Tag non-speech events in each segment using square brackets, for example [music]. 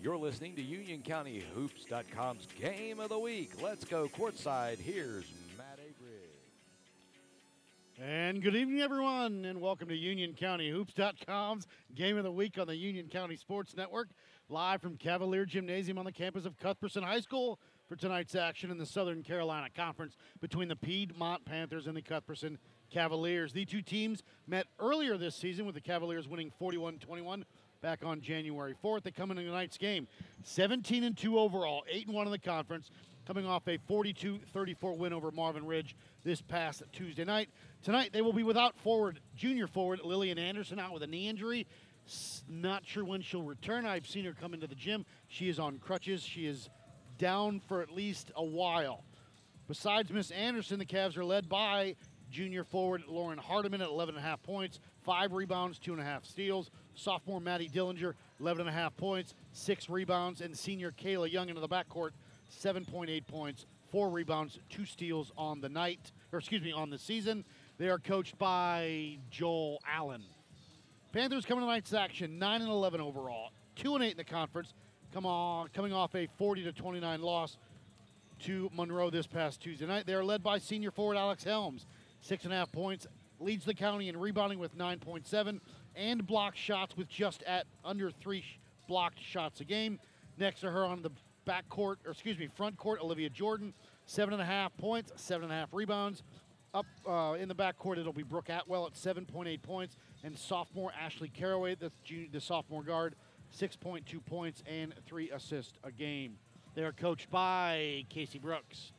You're listening to UnionCountyHoops.com's Game of the Week. Let's go courtside. Here's Matt Abridge. And good evening, everyone, and welcome to UnionCountyHoops.com's Game of the Week on the Union County Sports Network, live from Cavalier Gymnasium on the campus of Cuthbertson High School for tonight's action in the Southern Carolina Conference between the Piedmont Panthers and the Cuthbertson Cavaliers. The two teams met earlier this season with the Cavaliers winning 41 21 back on January 4th. They come into tonight's game 17 and 2 overall, 8 and 1 in the conference, coming off a 42 34 win over Marvin Ridge this past Tuesday night. Tonight, they will be without forward, junior forward Lillian Anderson out with a knee injury. Not sure when she'll return. I've seen her come into the gym. She is on crutches. She is down for at least a while. Besides Miss Anderson, the Cavs are led by junior forward Lauren Hardiman at 11.5 points, five rebounds, two and a half steals. Sophomore Maddie Dillinger, 11.5 points, six rebounds, and senior Kayla Young into the backcourt, 7.8 points, four rebounds, two steals on the night, or excuse me, on the season. They are coached by Joel Allen. Panthers coming tonight's action, 9 and 11 overall, 2 and 8 in the conference. Come on, coming off a 40 to 29 loss to Monroe this past Tuesday night. They are led by senior forward Alex Helms, six and a half points, leads the county in rebounding with 9.7, and blocked shots with just at under three sh- blocked shots a game. Next to her on the back court, or excuse me, front court, Olivia Jordan, seven and a half points, seven and a half rebounds. Up uh, in the back court, it'll be Brooke Atwell at 7.8 points, and sophomore Ashley Caraway, the, junior, the sophomore guard, 6.2 points and three assists a game. They are coached by Casey Brooks.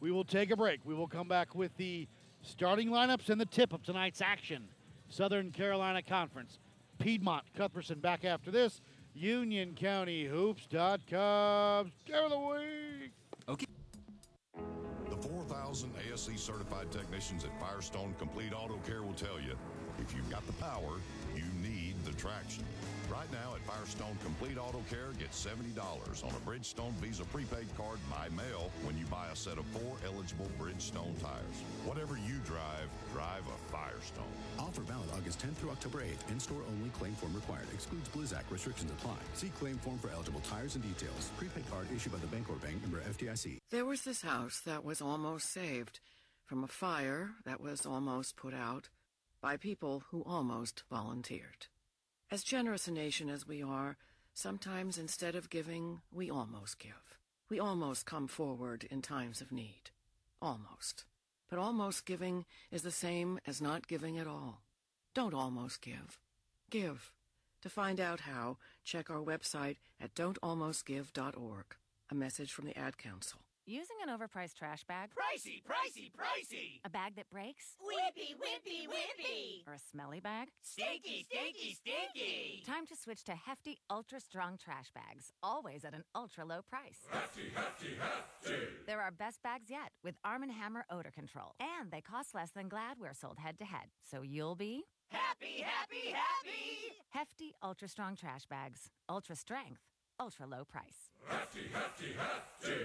We will take a break. We will come back with the starting lineups and the tip of tonight's action. Southern Carolina Conference. Piedmont, Cuthbertson back after this. Union County Hoops.com. Game of the week. Okay. The 4,000 ASE certified technicians at Firestone Complete Auto Care will tell you if you've got the power, you need the traction. Right now at Firestone Complete Auto Care, get $70 on a Bridgestone Visa prepaid card by mail when you buy a set of four eligible Bridgestone tires. Whatever you drive, drive a Firestone. Offer valid August 10th through October 8th. In-store only. Claim form required. Excludes Blizzak. Restrictions apply. See claim form for eligible tires and details. Prepaid card issued by the Bancorp Bank member FDIC. There was this house that was almost saved from a fire that was almost put out by people who almost volunteered. As generous a nation as we are, sometimes instead of giving, we almost give. We almost come forward in times of need. Almost. But almost giving is the same as not giving at all. Don't almost give. Give. To find out how, check our website at don'talmostgive.org. A message from the Ad Council. Using an overpriced trash bag? Pricey, pricey, pricey! A bag that breaks? Whippy, whippy, whippy! Or a smelly bag? Stinky, stinky, stinky! Time to switch to hefty, ultra strong trash bags, always at an ultra low price. Hefty, hefty, hefty! They're best bags yet with Arm & Hammer odor control. And they cost less than Glad where sold head to head. So you'll be Happy, happy, happy! hefty, ultra strong trash bags. Ultra strength, ultra low price. Hefty, hefty, hefty!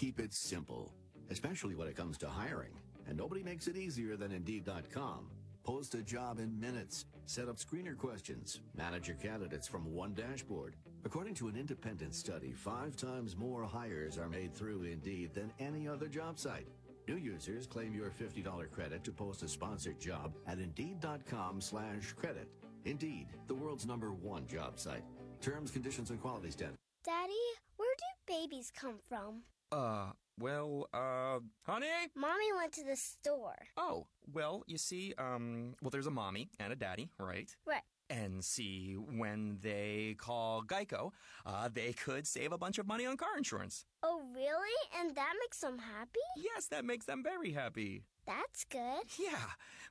Keep it simple, especially when it comes to hiring. And nobody makes it easier than Indeed.com. Post a job in minutes. Set up screener questions. Manage your candidates from one dashboard. According to an independent study, five times more hires are made through Indeed than any other job site. New users claim your $50 credit to post a sponsored job at Indeed.com slash credit. Indeed, the world's number one job site. Terms, conditions, and quality standards. Daddy, where do babies come from? Uh, well, uh, honey? Mommy went to the store. Oh, well, you see, um, well, there's a mommy and a daddy, right? Right. And see, when they call Geico, uh, they could save a bunch of money on car insurance. Oh, really? And that makes them happy? Yes, that makes them very happy. That's good. Yeah.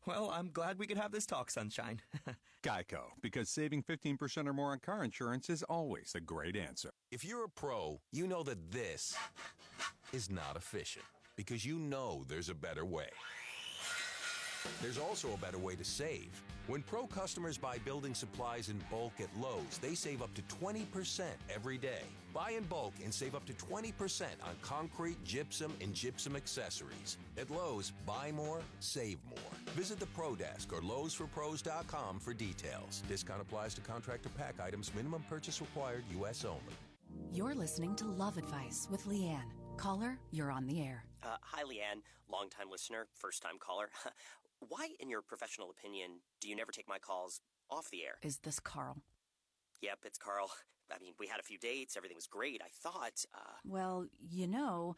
Well, I'm glad we could have this talk, Sunshine. [laughs] Geico, because saving 15% or more on car insurance is always a great answer. If you're a pro, you know that this is not efficient because you know there's a better way. There's also a better way to save. When pro customers buy building supplies in bulk at Lowe's, they save up to 20% every day. Buy in bulk and save up to 20% on concrete, gypsum, and gypsum accessories. At Lowe's, buy more, save more. Visit the Pro Desk or Lowe'sForPros.com for details. Discount applies to contractor pack items. Minimum purchase required, U.S. only. You're listening to Love Advice with Leanne. Caller, you're on the air. Uh, hi, Leanne, longtime listener, first time caller. [laughs] Why, in your professional opinion, do you never take my calls off the air? Is this Carl? Yep, it's Carl. I mean, we had a few dates, everything was great. I thought, uh, Well, you know,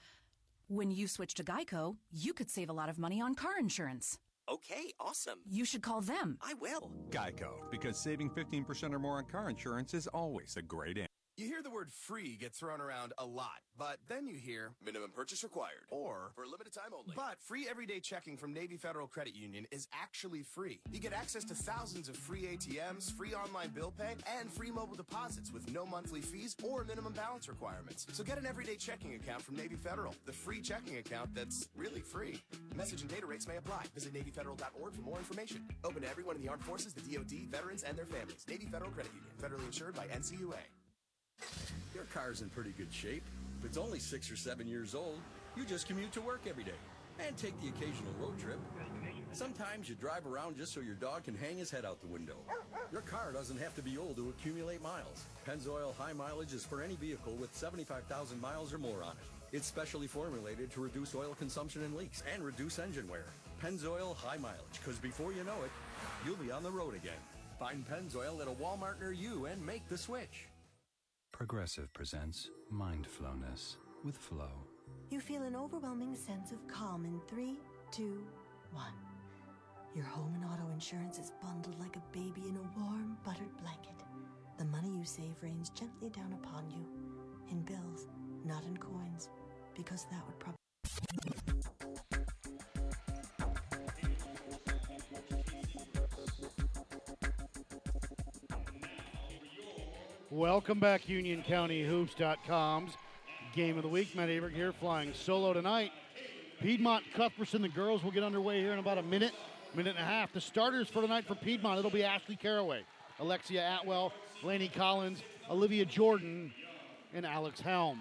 when you switch to Geico, you could save a lot of money on car insurance. okay, awesome. You should call them. I will. Geico, because saving 15% or more on car insurance is always a great answer. You hear the word free get thrown around a lot, but then you hear minimum purchase required or for a limited time only. But free everyday checking from Navy Federal Credit Union is actually free. You get access to thousands of free ATMs, free online bill pay, and free mobile deposits with no monthly fees or minimum balance requirements. So get an everyday checking account from Navy Federal, the free checking account that's really free. Message and data rates may apply. Visit NavyFederal.org for more information. Open to everyone in the armed forces, the DoD, veterans, and their families. Navy Federal Credit Union, federally insured by NCUA. Your car's in pretty good shape. If it's only six or seven years old, you just commute to work every day and take the occasional road trip. Sometimes you drive around just so your dog can hang his head out the window. Your car doesn't have to be old to accumulate miles. Pennzoil High Mileage is for any vehicle with 75,000 miles or more on it. It's specially formulated to reduce oil consumption and leaks and reduce engine wear. Pennzoil High Mileage, because before you know it, you'll be on the road again. Find Pennzoil at a Walmart near you and make the switch. Progressive presents Mindflowness with Flo. You feel an overwhelming sense of calm in three, two, one. Your home and auto insurance is bundled like a baby in a warm, buttered blanket. The money you save rains gently down upon you in bills, not in coins, because that would probably. Welcome back, UnionCountyHoops.com's Game of the Week. Matt Aberg here, flying solo tonight. Piedmont Cuthbertson, the girls will get underway here in about a minute, minute and a half. The starters for tonight for Piedmont, it'll be Ashley Caraway, Alexia Atwell, Laney Collins, Olivia Jordan, and Alex Helms.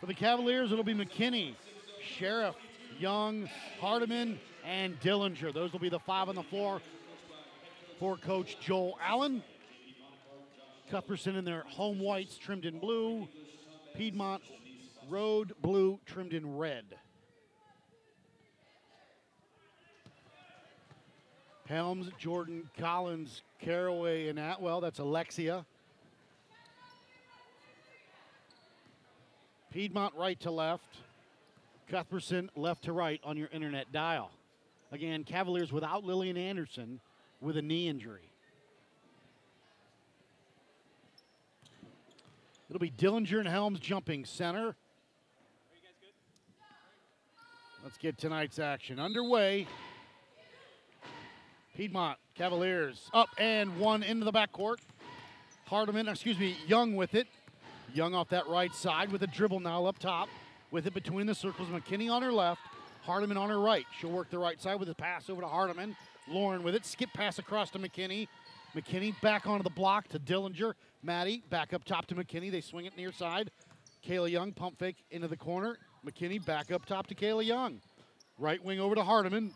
For the Cavaliers, it'll be McKinney, Sheriff, Young, Hardiman, and Dillinger. Those will be the five on the floor for Coach Joel Allen. Cuthbertson in their home whites trimmed in blue. Piedmont road blue trimmed in red. Helms, Jordan, Collins, Caraway, and Atwell. That's Alexia. Piedmont right to left. Cuthbertson left to right on your internet dial. Again, Cavaliers without Lillian Anderson with a knee injury. It'll be Dillinger and Helms jumping center. Let's get tonight's action underway. Piedmont Cavaliers up and one into the backcourt. Hardiman, excuse me, Young with it. Young off that right side with a dribble now up top. With it between the circles. McKinney on her left, Hardiman on her right. She'll work the right side with a pass over to Hardiman. Lauren with it. Skip pass across to McKinney. McKinney back onto the block to Dillinger. Maddie back up top to McKinney. They swing it near side. Kayla Young pump fake into the corner. McKinney back up top to Kayla Young. Right wing over to Hardiman.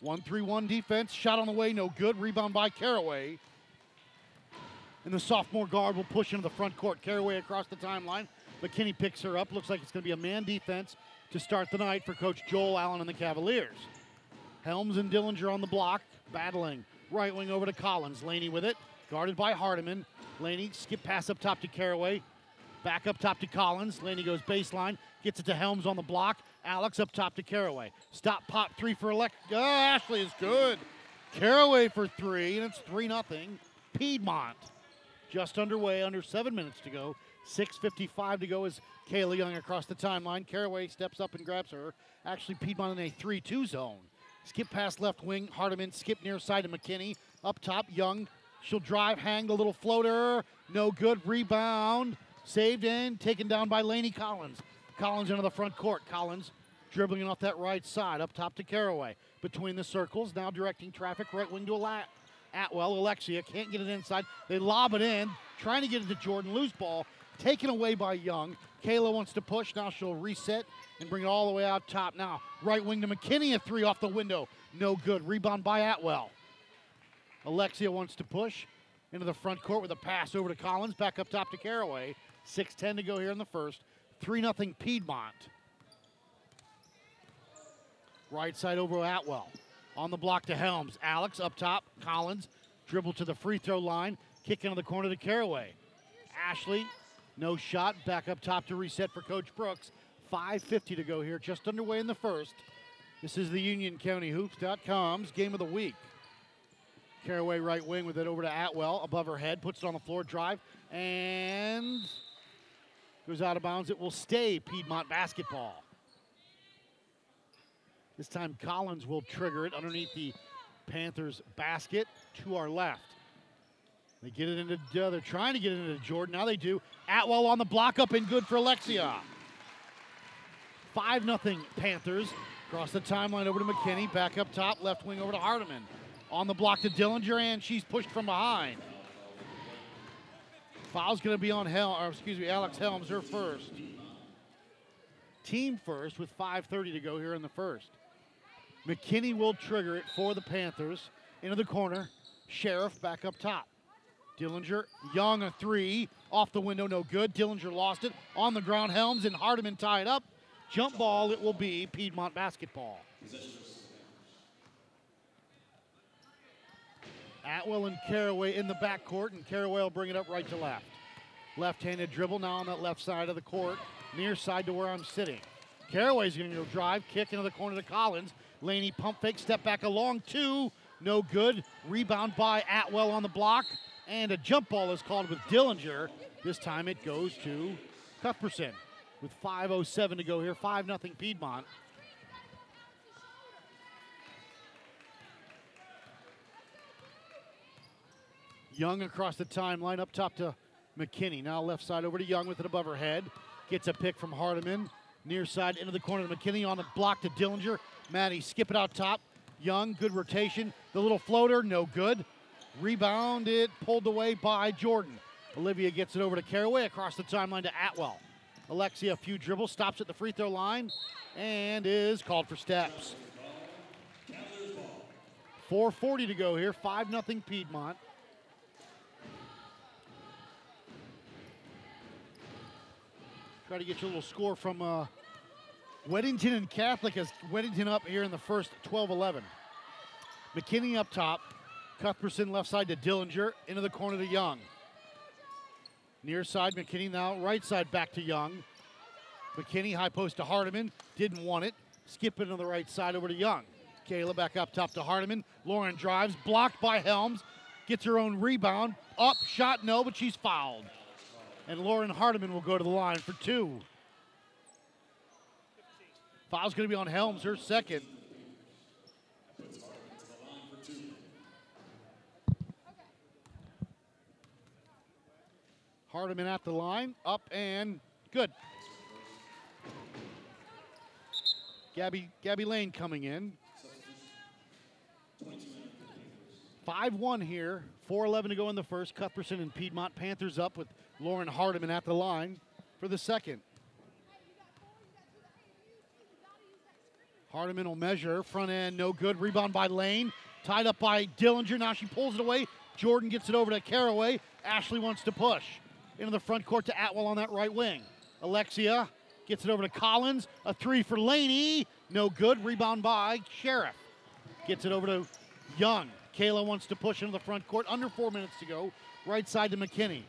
1 3 1 defense. Shot on the way, no good. Rebound by Caraway. And the sophomore guard will push into the front court. Caraway across the timeline. McKinney picks her up. Looks like it's going to be a man defense to start the night for Coach Joel Allen and the Cavaliers. Helms and Dillinger on the block, battling. Right wing over to Collins. Laney with it. Guarded by Hardiman. Laney skip pass up top to Caraway. Back up top to Collins. Laney goes baseline. Gets it to Helms on the block. Alex up top to Caraway. Stop pop three for Alex. Oh, Ashley is good. Caraway for three, and it's 3 0. Piedmont just underway, under seven minutes to go. 6.55 to go as Kayla Young across the timeline. Caraway steps up and grabs her. Actually, Piedmont in a 3 2 zone. Skip past left wing. Hardiman skip near side to McKinney. Up top, Young. She'll drive, hang the little floater. No good. Rebound. Saved and taken down by Laney Collins. Collins into the front court. Collins dribbling off that right side. Up top to Caraway. Between the circles. Now directing traffic right wing to Atwell. Alexia can't get it inside. They lob it in. Trying to get it to Jordan. Loose ball. Taken away by Young. Kayla wants to push. Now she'll reset and bring it all the way out top. Now, right wing to McKinney, a three off the window. No good. Rebound by Atwell. Alexia wants to push into the front court with a pass over to Collins. Back up top to Caraway. 6.10 to go here in the first. 3 0 Piedmont. Right side over Atwell. On the block to Helms. Alex up top. Collins. Dribble to the free throw line. Kick into the corner to Caraway. Ashley, no shot. Back up top to reset for Coach Brooks. 5.50 to go here, just underway in the first. This is the UnionCountyHoops.com's game of the week. Caraway right wing with it over to Atwell, above her head, puts it on the floor, drive, and goes out of bounds. It will stay Piedmont basketball. This time Collins will trigger it underneath the Panthers basket to our left. They get it into, they're trying to get it into Jordan. Now they do. Atwell on the block up and good for Alexia. 5 0 Panthers. Across the timeline over to McKinney. Back up top, left wing over to Hardiman. On the block to Dillinger, and she's pushed from behind. Foul's going to be on Hel, or excuse me, Alex Helms, her first. Team first with 5.30 to go here in the first. McKinney will trigger it for the Panthers. Into the corner. Sheriff back up top. Dillinger, Young a three. Off the window, no good. Dillinger lost it. On the ground, Helms and Hardiman tied up. Jump ball, it will be Piedmont basketball. Atwell and Caraway in the backcourt, and Caraway will bring it up right to left. Left handed dribble now on that left side of the court, near side to where I'm sitting. Caraway's going to go drive, kick into the corner to Collins. Laney pump fake, step back along two, no good. Rebound by Atwell on the block, and a jump ball is called with Dillinger. This time it goes to Cuthbertson with 5.07 to go here, 5 0 Piedmont. Young across the timeline, up top to McKinney. Now left side over to Young with it above her head. Gets a pick from Hardiman. Near side into the corner to McKinney on the block to Dillinger. Maddie skip it out top. Young, good rotation. The little floater, no good. Rebounded, it pulled away by Jordan. Olivia gets it over to Caraway across the timeline to Atwell. Alexia, a few dribbles, stops at the free throw line, and is called for steps. 4.40 to go here, 5 0 Piedmont. Try to get you a little score from uh, Weddington and Catholic as Weddington up here in the first 12 11. McKinney up top. Cuthbertson left side to Dillinger. Into the corner to Young. Near side, McKinney now right side back to Young. McKinney high post to Hardiman. Didn't want it. Skip it on the right side over to Young. Kayla back up top to Hardiman. Lauren drives. Blocked by Helms. Gets her own rebound. Up, shot, no, but she's fouled. And Lauren Hardiman will go to the line for two. Foul's going to be on Helms, her second. Hardiman at the line, up and good. Gabby Gabby Lane coming in. 5-1 here. 4-11 to go in the first. Cuthbertson and Piedmont Panthers up with Lauren Hardiman at the line for the second. Hardiman will measure. Front end, no good. Rebound by Lane. Tied up by Dillinger. Now she pulls it away. Jordan gets it over to Caraway. Ashley wants to push. Into the front court to Atwell on that right wing. Alexia gets it over to Collins. A three for Laney. No good. Rebound by Sheriff. Gets it over to Young. Kayla wants to push into the front court. Under four minutes to go. Right side to McKinney.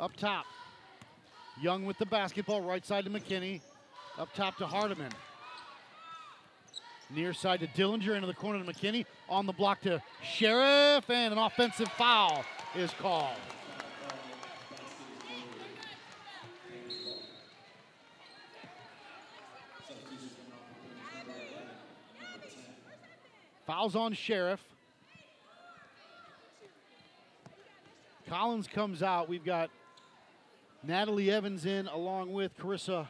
Up top. Young with the basketball. Right side to McKinney. Up top to Hardiman. Near side to Dillinger into the corner to McKinney. On the block to Sheriff, and an offensive foul is called. Fouls on Sheriff. Collins comes out. We've got Natalie Evans in along with Carissa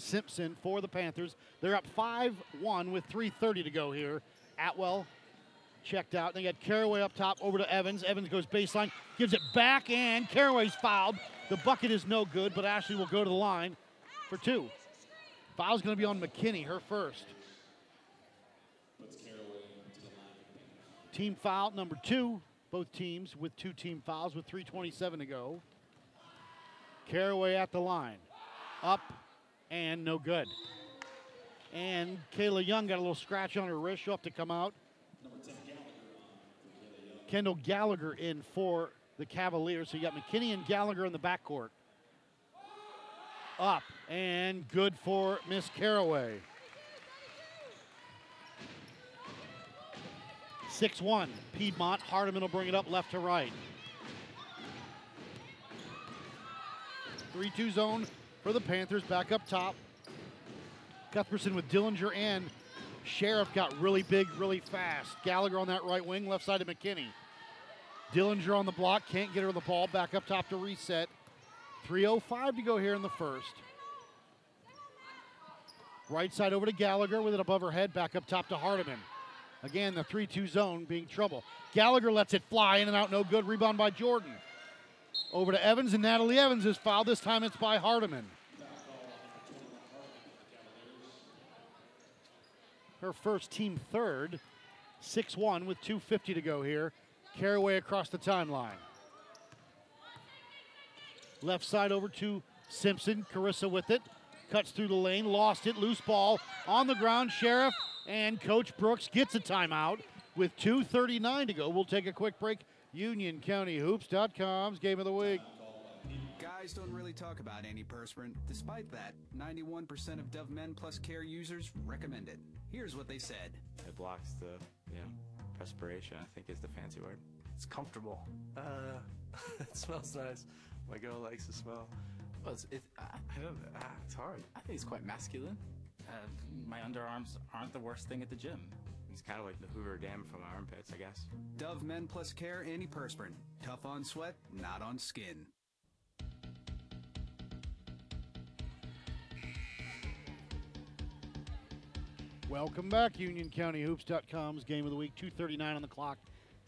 Simpson for the Panthers. They're up 5 1 with 3.30 to go here. Atwell checked out. They got Caraway up top over to Evans. Evans goes baseline, gives it back, and Caraway's fouled. The bucket is no good, but Ashley will go to the line for two. Foul's going to be on McKinney, her first. Team foul number two. Both teams with two team fouls with 3.27 to go. Caraway at the line. Up and no good. And Kayla Young got a little scratch on her wrist. She'll have to come out. Kendall Gallagher in for the Cavaliers. So you got McKinney and Gallagher in the backcourt. Up and good for Miss Caraway. 6 1. Piedmont. Hardiman will bring it up left to right. 3 2 zone for the Panthers. Back up top. Cuthbertson with Dillinger and Sheriff got really big, really fast. Gallagher on that right wing, left side of McKinney. Dillinger on the block, can't get her the ball. Back up top to reset. 3.05 to go here in the first. Right side over to Gallagher with it above her head. Back up top to Hardiman. Again, the 3 2 zone being trouble. Gallagher lets it fly in and out, no good. Rebound by Jordan. Over to Evans, and Natalie Evans is fouled. This time it's by Hardiman. Her first team third. 6 1 with 2.50 to go here. Caraway across the timeline. Left side over to Simpson. Carissa with it. Cuts through the lane, lost it, loose ball on the ground. Sheriff and Coach Brooks gets a timeout with 2.39 to go. We'll take a quick break. UnionCountyHoops.com's game of the week. Guys don't really talk about antiperspirant. Despite that, 91% of Dove Men Plus Care users recommend it. Here's what they said. It blocks the, you know, perspiration, I think is the fancy word. It's comfortable. Uh, [laughs] it smells nice. My girl likes the smell. Well, it's, it, I, I don't uh, It's hard. I think it's quite masculine. Uh, my underarms aren't the worst thing at the gym. It's kind of like the Hoover Dam from my armpits, I guess. Dove Men Plus Care Antiperspirant. Tough on sweat, not on skin. Welcome back, UnionCountyHoops.com's game of the week. 2:39 on the clock.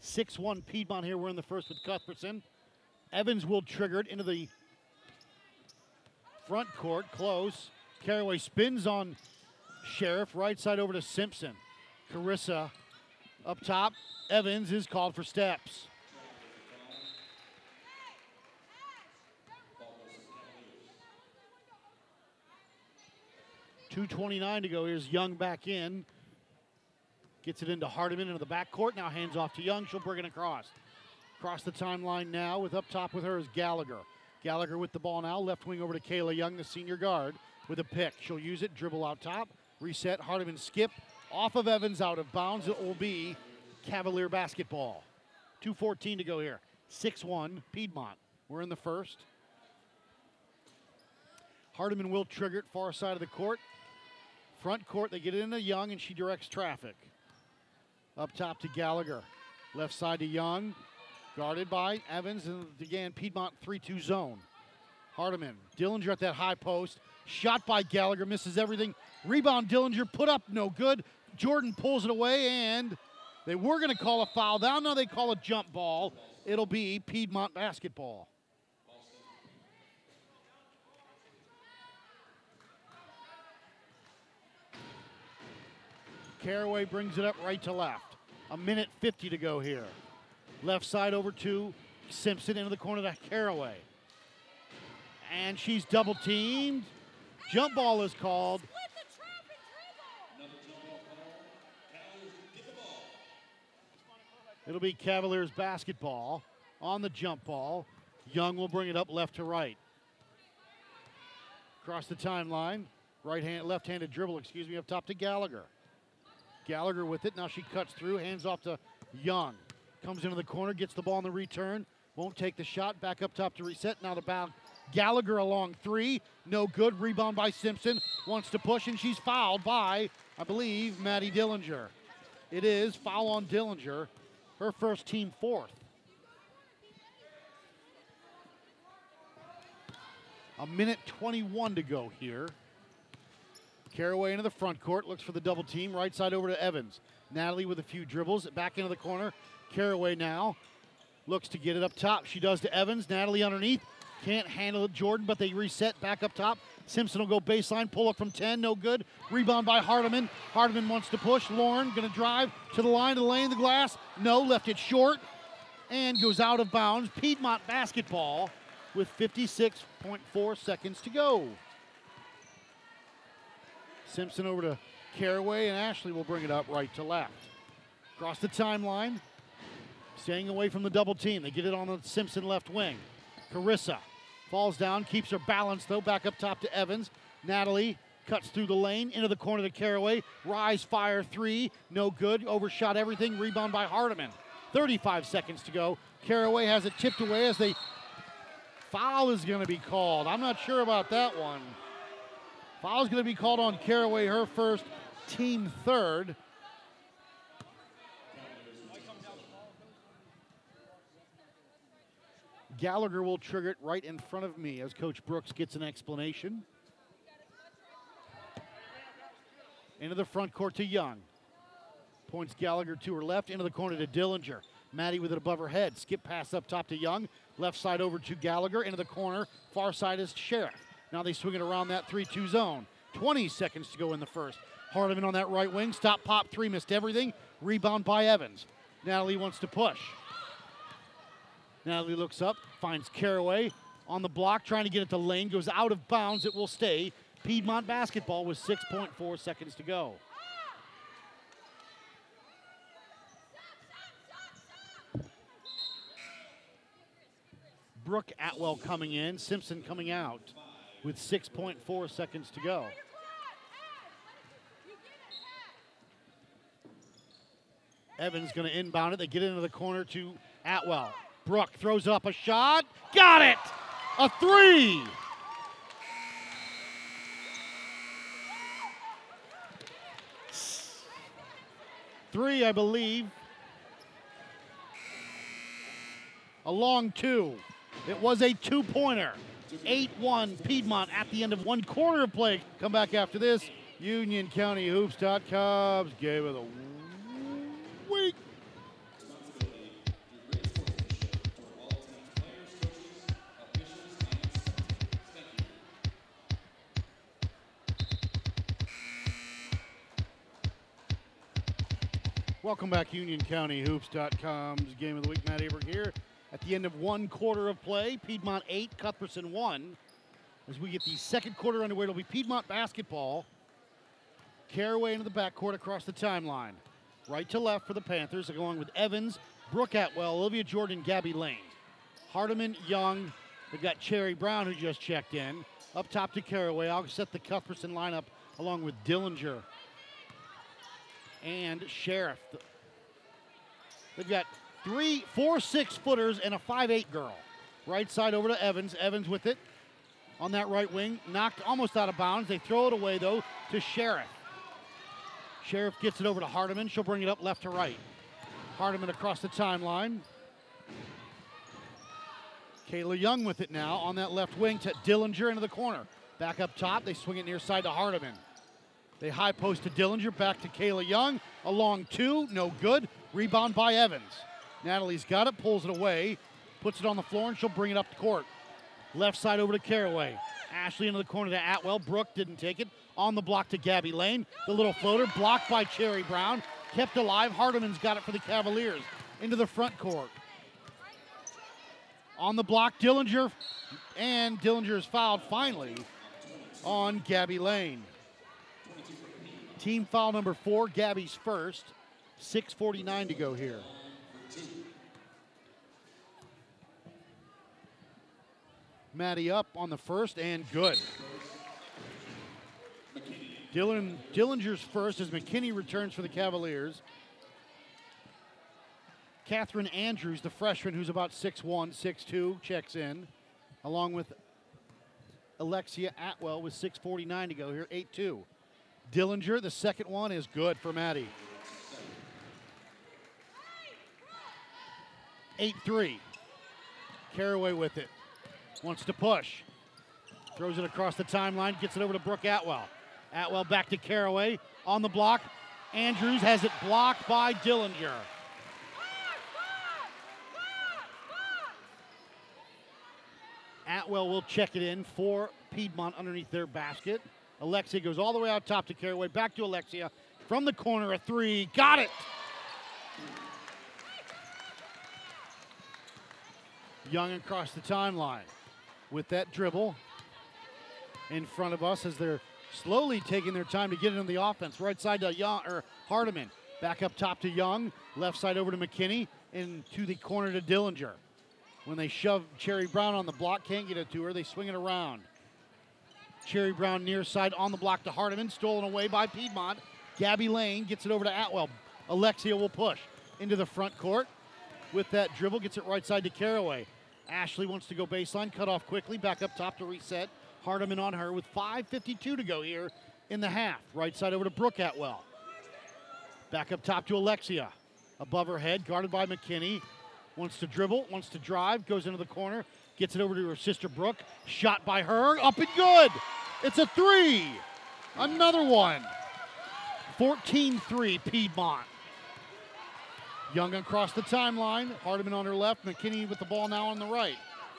6-1 Piedmont here. We're in the first with Cuthbertson. Evans will trigger it into the front court, close. Caraway spins on Sheriff. Right side over to Simpson. Carissa up top. Evans is called for steps. Two twenty-nine to go. Here's Young back in. Gets it into Hardiman into the backcourt. Now hands off to Young. She'll bring it across. Across the timeline now with up top with her is Gallagher. Gallagher with the ball now. Left wing over to Kayla Young, the senior guard, with a pick. She'll use it, dribble out top, reset. Hardiman skip off of Evans, out of bounds. It will be Cavalier basketball. 2.14 to go here. 6 1 Piedmont. We're in the first. Hardiman will trigger it far side of the court. Front court, they get it into Young and she directs traffic. Up top to Gallagher. Left side to Young. Guarded by Evans and again Piedmont 3 2 zone. Hardiman. Dillinger at that high post. Shot by Gallagher, misses everything. Rebound Dillinger, put up, no good. Jordan pulls it away, and they were going to call a foul. Now, now they call a jump ball. It'll be Piedmont basketball. Caraway brings it up right to left. A minute 50 to go here. Left side over to Simpson into the corner to Caraway. And she's double teamed. Jump ball is called. It'll be Cavaliers basketball on the jump ball. Young will bring it up left to right. Across the timeline, right hand, left-handed dribble, excuse me, up top to Gallagher. Gallagher with it. Now she cuts through, hands off to Young. Comes into the corner, gets the ball in the return. Won't take the shot. Back up top to reset. Now the bound. Gallagher along three. No good. Rebound by Simpson. Wants to push, and she's fouled by, I believe, Maddie Dillinger. It is foul on Dillinger. Her first team fourth. A minute 21 to go here. Caraway into the front court, looks for the double team. Right side over to Evans. Natalie with a few dribbles, back into the corner. Caraway now looks to get it up top. She does to Evans. Natalie underneath. Can't handle it, Jordan, but they reset back up top. Simpson will go baseline, pull up from 10, no good. Rebound by Hardiman. Hardiman wants to push. Lauren going to drive to the line, to the lane, the glass. No, left it short and goes out of bounds. Piedmont basketball with 56.4 seconds to go. Simpson over to Caraway, and Ashley will bring it up right to left. Across the timeline, staying away from the double team. They get it on the Simpson left wing. Carissa falls down, keeps her balance though. Back up top to Evans. Natalie cuts through the lane into the corner to Caraway. Rise fire three, no good. Overshot everything. Rebound by Hardiman. 35 seconds to go. Caraway has it tipped away as they foul is going to be called. I'm not sure about that one. Foul's going to be called on Caraway, her first, team third. Gallagher will trigger it right in front of me as Coach Brooks gets an explanation. Into the front court to Young. Points Gallagher to her left, into the corner to Dillinger. Maddie with it above her head. Skip pass up top to Young. Left side over to Gallagher. Into the corner. Far side is Sheriff. Now they swing it around that 3 2 zone. 20 seconds to go in the first. Hardiman on that right wing. Stop, pop, three, missed everything. Rebound by Evans. Natalie wants to push. Natalie looks up, finds Caraway on the block, trying to get it to lane. Goes out of bounds. It will stay. Piedmont basketball with 6.4 seconds to go. Brooke Atwell coming in, Simpson coming out with 6.4 seconds to go. Evans going to inbound it. They get into the corner to Atwell. Brooke throws up a shot. Got it! A three! Three, I believe. A long two. It was a two pointer. 8 1 Piedmont at the end of one quarter of play. Come back after this. UnionCountyHoops.com's game of the Welcome back, UnionCountyHoops.com's game of the week. Matt Aber here. At the end of one quarter of play, Piedmont eight, Cuthbertson one. As we get the second quarter underway, it'll be Piedmont basketball. Caraway into the backcourt across the timeline. Right to left for the Panthers, along with Evans, Brooke Atwell, Olivia Jordan, Gabby Lane. Hardiman, Young. They've got Cherry Brown, who just checked in. Up top to Caraway. I'll set the Cuthbertson lineup along with Dillinger and Sheriff. They've got three, four six footers and a five eight girl. Right side over to Evans. Evans with it on that right wing. Knocked almost out of bounds. They throw it away though to Sheriff. Sheriff gets it over to Hardiman. She'll bring it up left to right. Hardiman across the timeline. Kayla Young with it now on that left wing to Dillinger into the corner. Back up top. They swing it near side to Hardiman. They high post to Dillinger. Back to Kayla Young. Along two. No good. Rebound by Evans. Natalie's got it, pulls it away, puts it on the floor, and she'll bring it up the court. Left side over to Caraway. Ashley into the corner to Atwell. Brooke didn't take it. On the block to Gabby Lane. The little floater blocked by Cherry Brown. Kept alive. Hardiman's got it for the Cavaliers. Into the front court. On the block, Dillinger. And Dillinger is fouled finally on Gabby Lane. Team foul number four, Gabby's first. 6.49 to go here. Maddie up on the first and good. Dylan Dillinger's first as McKinney returns for the Cavaliers. Catherine Andrews, the freshman who's about 6'1, 6'2, checks in, along with Alexia Atwell with 6.49 to go here, 8'2. Dillinger, the second one, is good for Maddie. 8-3. Caraway with it. Wants to push. Throws it across the timeline, gets it over to Brooke Atwell. Atwell back to Caraway on the block. Andrews has it blocked by Dillinger. Atwell will check it in for Piedmont underneath their basket. Alexia goes all the way out top to Caraway. Back to Alexia. From the corner, a three. Got it. Young across the timeline with that dribble in front of us as they're slowly taking their time to get into the offense. Right side to Young or Hardiman. Back up top to Young. Left side over to McKinney. And to the corner to Dillinger. When they shove Cherry Brown on the block, can't get it to her. They swing it around. Cherry Brown near side on the block to Hardiman, stolen away by Piedmont. Gabby Lane gets it over to Atwell. Alexia will push into the front court with that dribble, gets it right side to Caraway. Ashley wants to go baseline, cut off quickly, back up top to reset. Hardiman on her with 5.52 to go here in the half. Right side over to Brooke Atwell. Back up top to Alexia. Above her head, guarded by McKinney. Wants to dribble, wants to drive, goes into the corner, gets it over to her sister Brooke. Shot by her, up and good. It's a three. Another one. 14 3 Piedmont. Young across the timeline. Hardiman on her left. McKinney with the ball now on the right.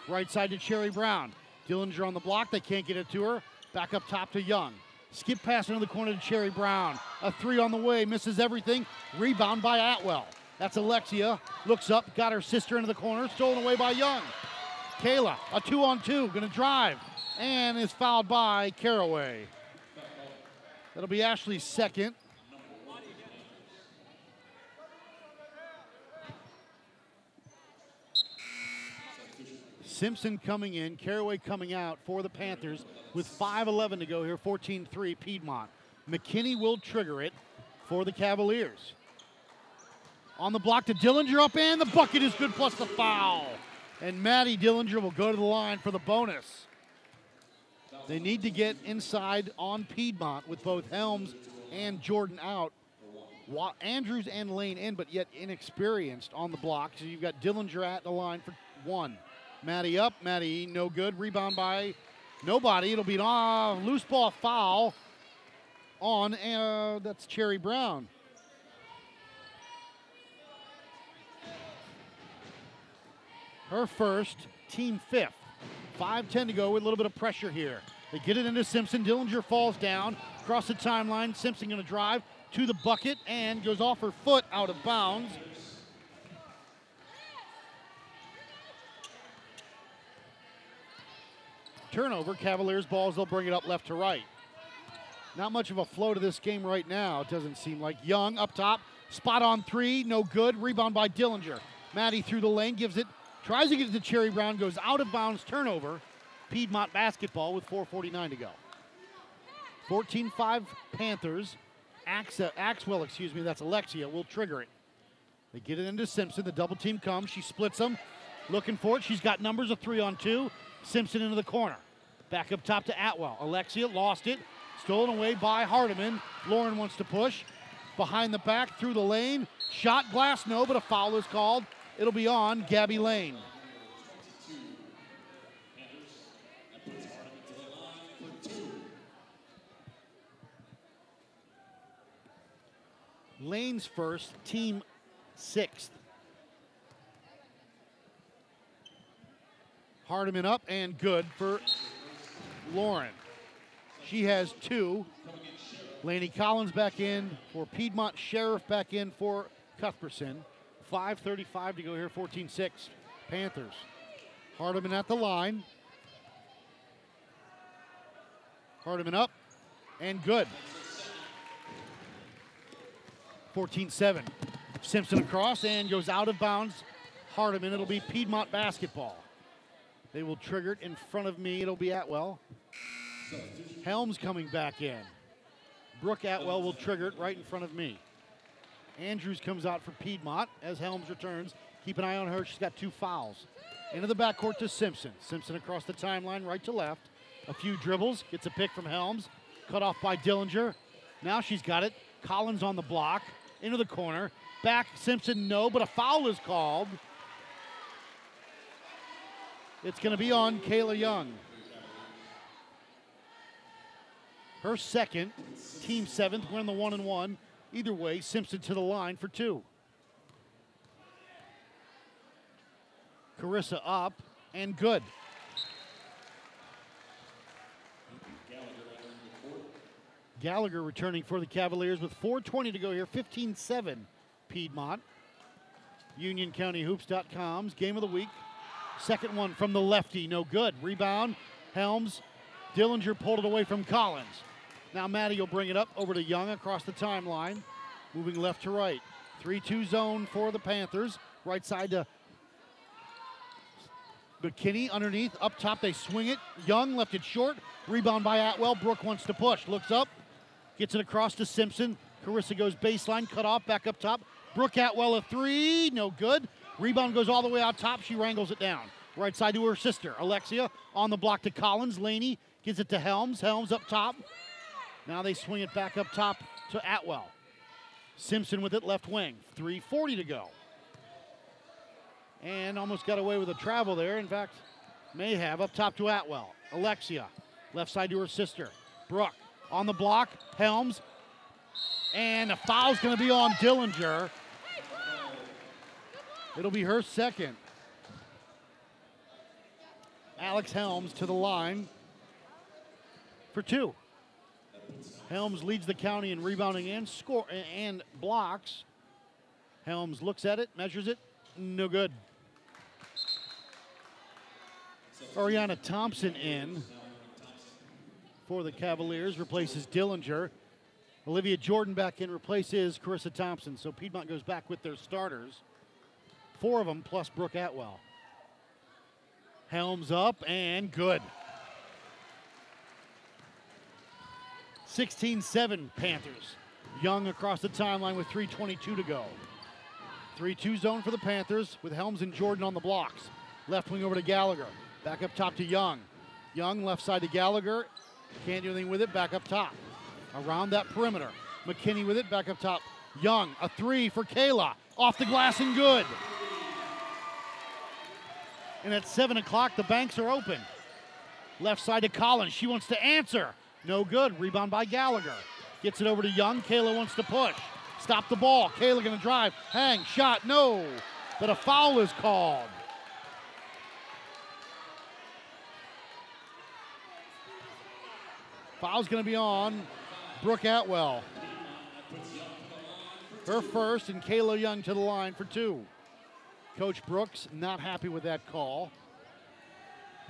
Right side to Cherry Brown. Dillinger on the block. They can't get it to her. Back up top to Young. Skip pass into the corner to Cherry Brown. A three on the way. Misses everything. Rebound by Atwell. That's Alexia. Looks up. Got her sister into the corner. Stolen away by Young. Kayla, a two on two. Going to drive. And is fouled by Caraway. That'll be Ashley's second. Simpson coming in, Caraway coming out for the Panthers with 5.11 to go here, 14 3 Piedmont. McKinney will trigger it for the Cavaliers. On the block to Dillinger up, and the bucket is good plus the foul. And Maddie Dillinger will go to the line for the bonus. They need to get inside on Piedmont with both Helms and Jordan out. Andrews and Lane in, but yet inexperienced on the block. So you've got Dillinger at the line for one. Maddie up, Maddie no good. Rebound by nobody. It'll be uh, loose ball foul on, uh, that's Cherry Brown. Her first, team fifth. 5-10 to go with a little bit of pressure here. They get it into Simpson. Dillinger falls down across the timeline. Simpson going to drive to the bucket and goes off her foot out of bounds. Turnover. Cavaliers balls. They'll bring it up left to right. Not much of a flow to this game right now. It doesn't seem like Young up top. Spot on three. No good. Rebound by Dillinger. Maddie through the lane. Gives it. Tries to get to Cherry Brown. Goes out of bounds. Turnover. Piedmont basketball with 4.49 to go. 14 5 Panthers. Axa, uh, Axwell, excuse me, that's Alexia, will trigger it. They get it into Simpson. The double team comes. She splits them. Looking for it. She's got numbers of three on two. Simpson into the corner. Back up top to Atwell. Alexia lost it. Stolen away by Hardiman. Lauren wants to push. Behind the back, through the lane. Shot glass, no, but a foul is called. It'll be on Gabby Lane. Lane's first, team sixth. Hardiman up and good for Lauren. She has two. Laney Collins back in for Piedmont. Sheriff back in for Cuthbertson. 5.35 to go here, 14 6. Panthers. Hardiman at the line. Hardiman up and good. 14 7. Simpson across and goes out of bounds. Hardiman. It'll be Piedmont basketball. They will trigger it in front of me. It'll be Atwell. Helms coming back in. Brooke Atwell will trigger it right in front of me. Andrews comes out for Piedmont as Helms returns. Keep an eye on her. She's got two fouls. Into the backcourt to Simpson. Simpson across the timeline, right to left. A few dribbles. Gets a pick from Helms. Cut off by Dillinger. Now she's got it. Collins on the block. Into the corner. Back. Simpson, no, but a foul is called. It's going to be on Kayla Young. Her second, team seventh, we're in the one and one. Either way, Simpson to the line for two. Carissa up and good. Gallagher returning for the Cavaliers with 4.20 to go here, 15 7 Piedmont. UnionCountyHoops.com's game of the week. Second one from the lefty, no good. Rebound, Helms. Dillinger pulled it away from Collins. Now Maddie will bring it up over to Young across the timeline, moving left to right. 3 2 zone for the Panthers. Right side to McKinney underneath. Up top, they swing it. Young left it short. Rebound by Atwell. Brooke wants to push. Looks up. Gets it across to Simpson. Carissa goes baseline, cut off, back up top. Brooke Atwell a three, no good. Rebound goes all the way out top. She wrangles it down. Right side to her sister, Alexia, on the block to Collins. Laney gives it to Helms. Helms up top. Now they swing it back up top to Atwell. Simpson with it left wing. 3.40 to go. And almost got away with a travel there. In fact, may have up top to Atwell. Alexia, left side to her sister. Brooke on the block. Helms. And a foul's going to be on Dillinger. It'll be her second. Alex Helms to the line for two. Helms leads the county in rebounding and score and blocks. Helms looks at it, measures it, no good. Ariana Thompson in for the Cavaliers, replaces Dillinger. Olivia Jordan back in, replaces Carissa Thompson. So Piedmont goes back with their starters. Four of them plus Brooke Atwell. Helms up and good. 16 7 Panthers. Young across the timeline with 3.22 to go. 3 2 zone for the Panthers with Helms and Jordan on the blocks. Left wing over to Gallagher. Back up top to Young. Young left side to Gallagher. Can't do anything with it. Back up top. Around that perimeter. McKinney with it. Back up top. Young. A three for Kayla. Off the glass and good. And at 7 o'clock, the banks are open. Left side to Collins. She wants to answer. No good. Rebound by Gallagher. Gets it over to Young. Kayla wants to push. Stop the ball. Kayla to drive. Hang. Shot. No. But a foul is called. Foul's to be on Brooke Atwell. Her first, and Kayla Young to the line for two. Coach Brooks not happy with that call.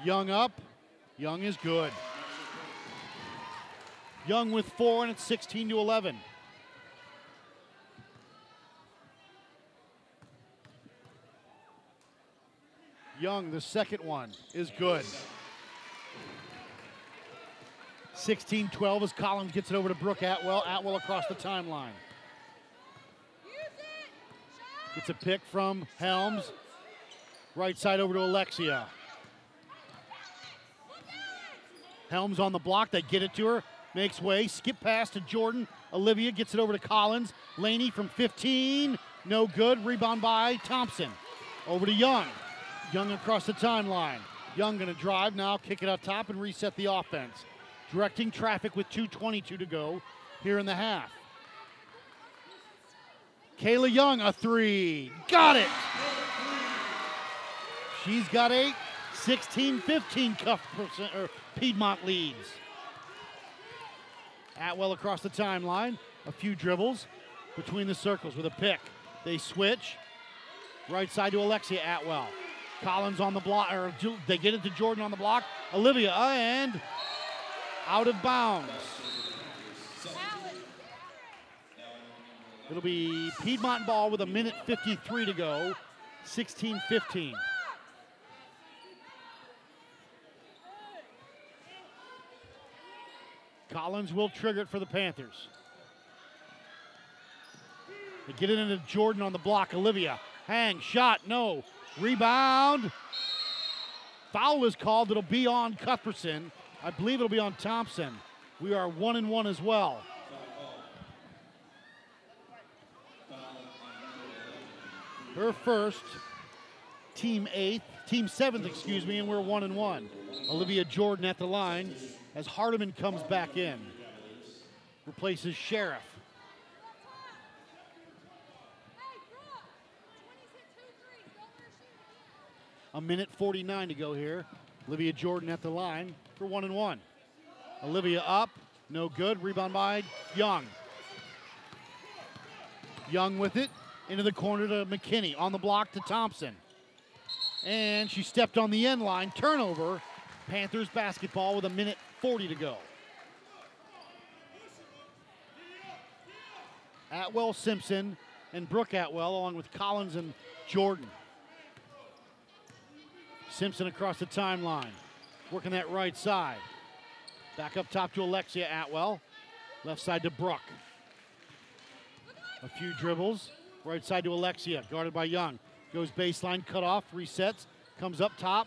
Young up. Young is good. Young with four, and it's 16 to 11. Young, the second one, is good. 16 12 as Collins gets it over to Brooke Atwell. Atwell across the timeline. Gets a pick from Helms. Right side over to Alexia. Helms on the block. They get it to her. Makes way. Skip pass to Jordan. Olivia gets it over to Collins. Laney from 15. No good. Rebound by Thompson. Over to Young. Young across the timeline. Young to drive now, kick it up top, and reset the offense. Directing traffic with 2.22 to go here in the half. Kayla Young, a three. Got it. She's got eight. 16 15 cuff Piedmont leads. Atwell across the timeline. A few dribbles between the circles with a pick. They switch. Right side to Alexia Atwell. Collins on the block, or they get it to Jordan on the block. Olivia, uh, and out of bounds. It'll be Piedmont ball with a minute 53 to go, 16 15. Collins will trigger it for the Panthers. They get it into Jordan on the block. Olivia. Hang. Shot. No. Rebound. Foul is called. It'll be on Cuthbertson. I believe it'll be on Thompson. We are one and one as well. Her first, team eighth, team seventh, excuse me, and we're one and one. Olivia Jordan at the line as Hardiman comes back in. Replaces Sheriff. A minute 49 to go here. Olivia Jordan at the line for one and one. Olivia up, no good. Rebound by Young. Young with it into the corner to McKinney. On the block to Thompson. And she stepped on the end line. Turnover. Panthers basketball with a minute 40 to go. Atwell Simpson and Brooke Atwell, along with Collins and Jordan. Simpson across the timeline, working that right side. Back up top to Alexia Atwell. Left side to Brooke. A few dribbles. Right side to Alexia, guarded by Young. Goes baseline, cut off, resets, comes up top,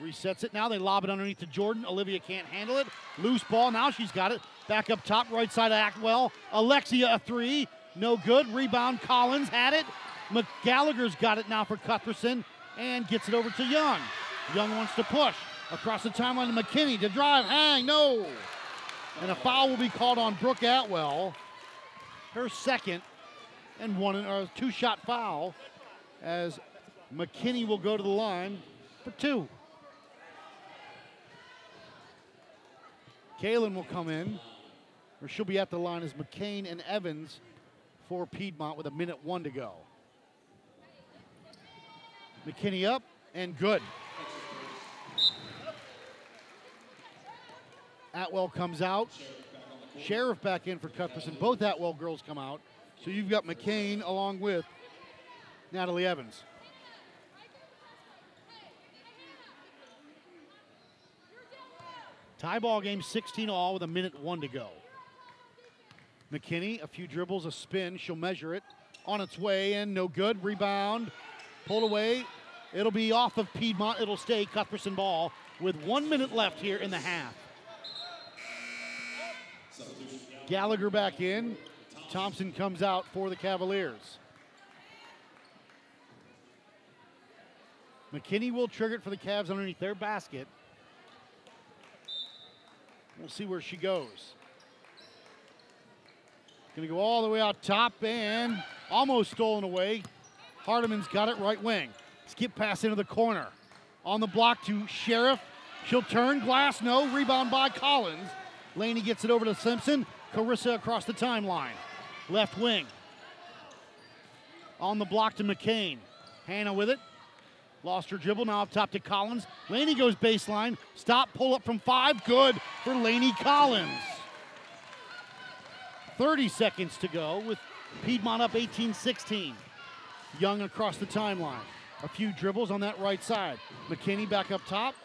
resets it. Now they lob it underneath to Jordan. Olivia can't handle it. Loose ball. Now she's got it. Back up top, right side of Atwell. Alexia a three. No good. Rebound. Collins had it. McGallagher's got it now for Cuthbertson and gets it over to Young. Young wants to push across the timeline to McKinney to drive, hang, no. And a foul will be called on Brooke Atwell. Her second and one or two shot foul as McKinney will go to the line for two. Kalen will come in, or she'll be at the line as McCain and Evans for Piedmont with a minute one to go. McKinney up and good. Atwell comes out. Sheriff back in for Cuthbertson. Both Atwell girls come out. So you've got McCain along with Natalie Evans. Tie ball game 16 all with a minute one to go. McKinney, a few dribbles, a spin. She'll measure it. On its way and no good. Rebound. Pulled away. It'll be off of Piedmont. It'll stay Cuthbertson ball with one minute left here in the half. Gallagher back in. Thompson comes out for the Cavaliers. McKinney will trigger it for the Cavs underneath their basket. We'll see where she goes. Going to go all the way out top and almost stolen away. Hardiman's got it right wing. Skip pass into the corner. On the block to Sheriff. She'll turn. Glass, no. Rebound by Collins. Laney gets it over to Simpson. Carissa across the timeline. Left wing. On the block to McCain. Hannah with it. Lost her dribble. Now up top to Collins. Laney goes baseline. Stop. Pull up from five. Good for Laney Collins. 30 seconds to go with Piedmont up 18 16. Young across the timeline. A few dribbles on that right side. McKinney back up top.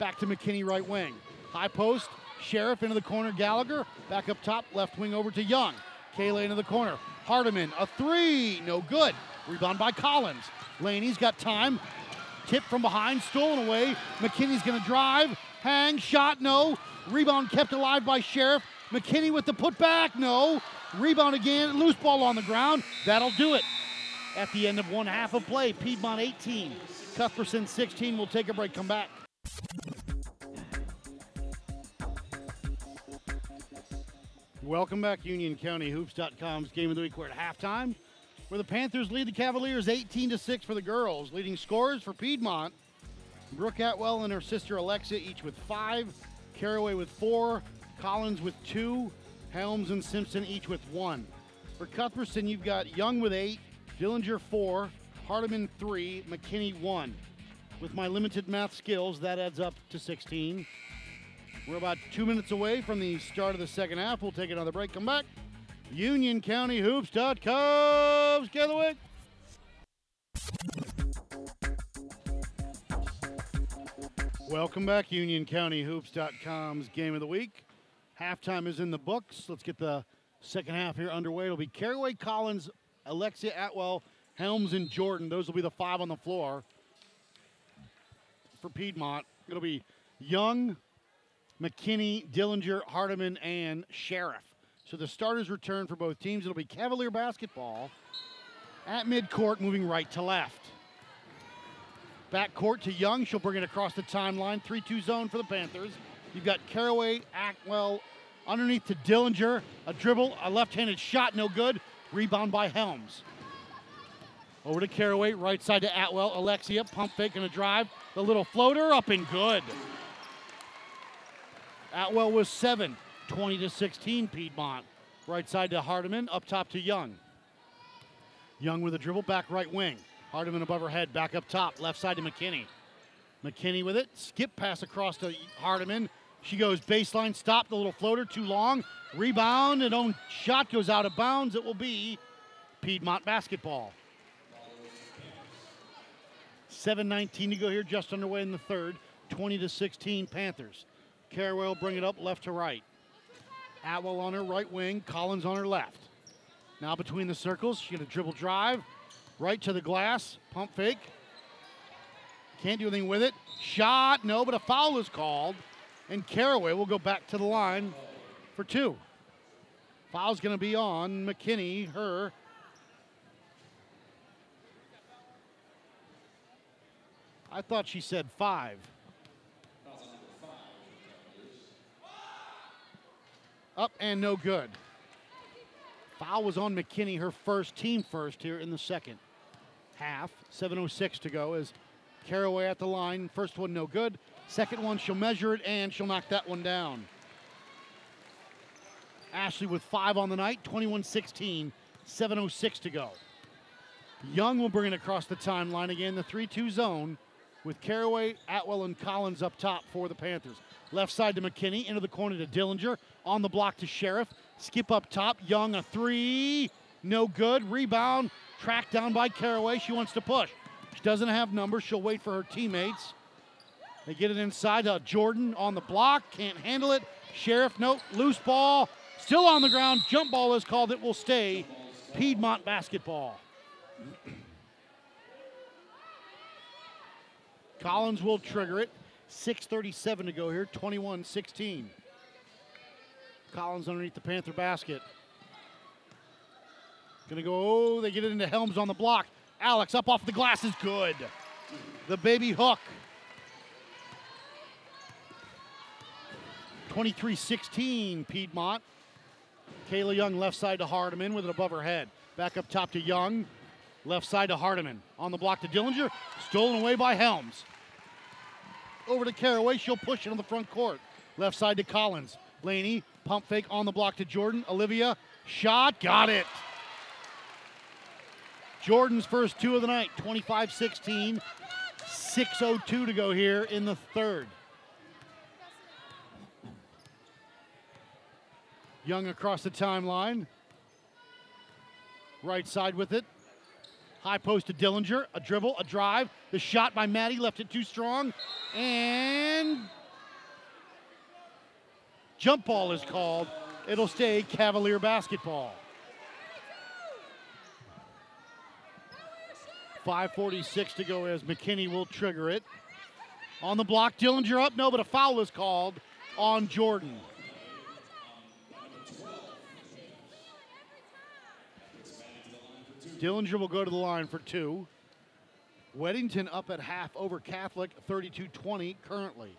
Back to McKinney right wing. High post. Sheriff into the corner. Gallagher back up top. Left wing over to Young. Kayla into the corner. Hardiman a three. No good. Rebound by Collins. Laney's got time. Tip from behind. Stolen away. McKinney's going to drive. Hang. Shot. No. Rebound kept alive by Sheriff. McKinney with the putback. No. Rebound again. Loose ball on the ground. That'll do it. At the end of one half of play, Piedmont 18, Cuthbertson 16. We'll take a break. Come back. Welcome back, UnionCountyHoops.com's Game of the Week. We're at halftime, where the Panthers lead the Cavaliers 18 to 6 for the girls. Leading scorers for Piedmont, Brooke Atwell and her sister Alexa, each with five. Caraway with four. Collins with two. Helms and Simpson each with one. For Cuthbertson, you've got Young with eight, Dillinger four, Hardiman three, McKinney one. With my limited math skills, that adds up to 16. We're about two minutes away from the start of the second half. We'll take another break. Come back. UnionCountyHoops.com. Skidwick. Welcome back, UnionCountyHoops.com's Game of the Week. Halftime is in the books. Let's get the second half here underway. It'll be Caraway Collins, Alexia Atwell, Helms, and Jordan. Those will be the five on the floor for Piedmont. It'll be Young, McKinney, Dillinger, Hardiman, and Sheriff. So the starters return for both teams. It'll be Cavalier basketball at midcourt, moving right to left. Back court to Young. She'll bring it across the timeline. 3 2 zone for the Panthers. You've got Caraway, Atwell underneath to Dillinger. A dribble, a left handed shot, no good. Rebound by Helms. Over to Caraway, right side to Atwell. Alexia, pump fake and a drive. The little floater up and good. Atwell was seven, 20 to 16, Piedmont. Right side to Hardiman, up top to Young. Young with a dribble, back right wing. Hardiman above her head, back up top, left side to McKinney. McKinney with it, skip pass across to Hardiman. She goes baseline, stop, the little floater, too long. Rebound, and own shot goes out of bounds. It will be Piedmont basketball. 7.19 to go here, just underway in the third. 20 to 16 Panthers. Caraway will bring it up left to right. Atwell on her right wing, Collins on her left. Now between the circles, she get a dribble drive, right to the glass, pump fake. Can't do anything with it. Shot, no, but a foul is called, and Caraway will go back to the line for two. Foul's going to be on McKinney, her. I thought she said five. Up and no good. Foul was on McKinney, her first team first here in the second half. 7.06 to go as Caraway at the line. First one no good. Second one, she'll measure it and she'll knock that one down. Ashley with five on the night, 21 16, 7.06 to go. Young will bring it across the timeline again, the 3 2 zone with Caraway, Atwell, and Collins up top for the Panthers. Left side to McKinney, into the corner to Dillinger, on the block to Sheriff. Skip up top, Young a three, no good. Rebound, tracked down by Caraway. She wants to push. She doesn't have numbers. She'll wait for her teammates. They get it inside to Jordan on the block, can't handle it. Sheriff, nope, loose ball, still on the ground. Jump ball is called. It will stay Piedmont basketball. Collins will trigger it. 6.37 to go here, 21 16. Collins underneath the Panther basket. Gonna go, oh, they get it into Helms on the block. Alex up off the glass is good. The baby hook. 23 16, Piedmont. Kayla Young left side to Hardiman with it above her head. Back up top to Young. Left side to Hardiman. On the block to Dillinger. Stolen away by Helms. Over to Caraway. She'll push it on the front court. Left side to Collins. Laney, pump fake on the block to Jordan. Olivia, shot, got it. Jordan's first two of the night, 25 16. 6.02 to go here in the third. Young across the timeline. Right side with it. High post to Dillinger. A dribble, a drive. The shot by Maddie left it too strong. And jump ball is called. It'll stay Cavalier basketball. 5.46 to go as McKinney will trigger it. On the block, Dillinger up. No, but a foul is called on Jordan. Dillinger will go to the line for two. Weddington up at half over Catholic, 32 20 currently.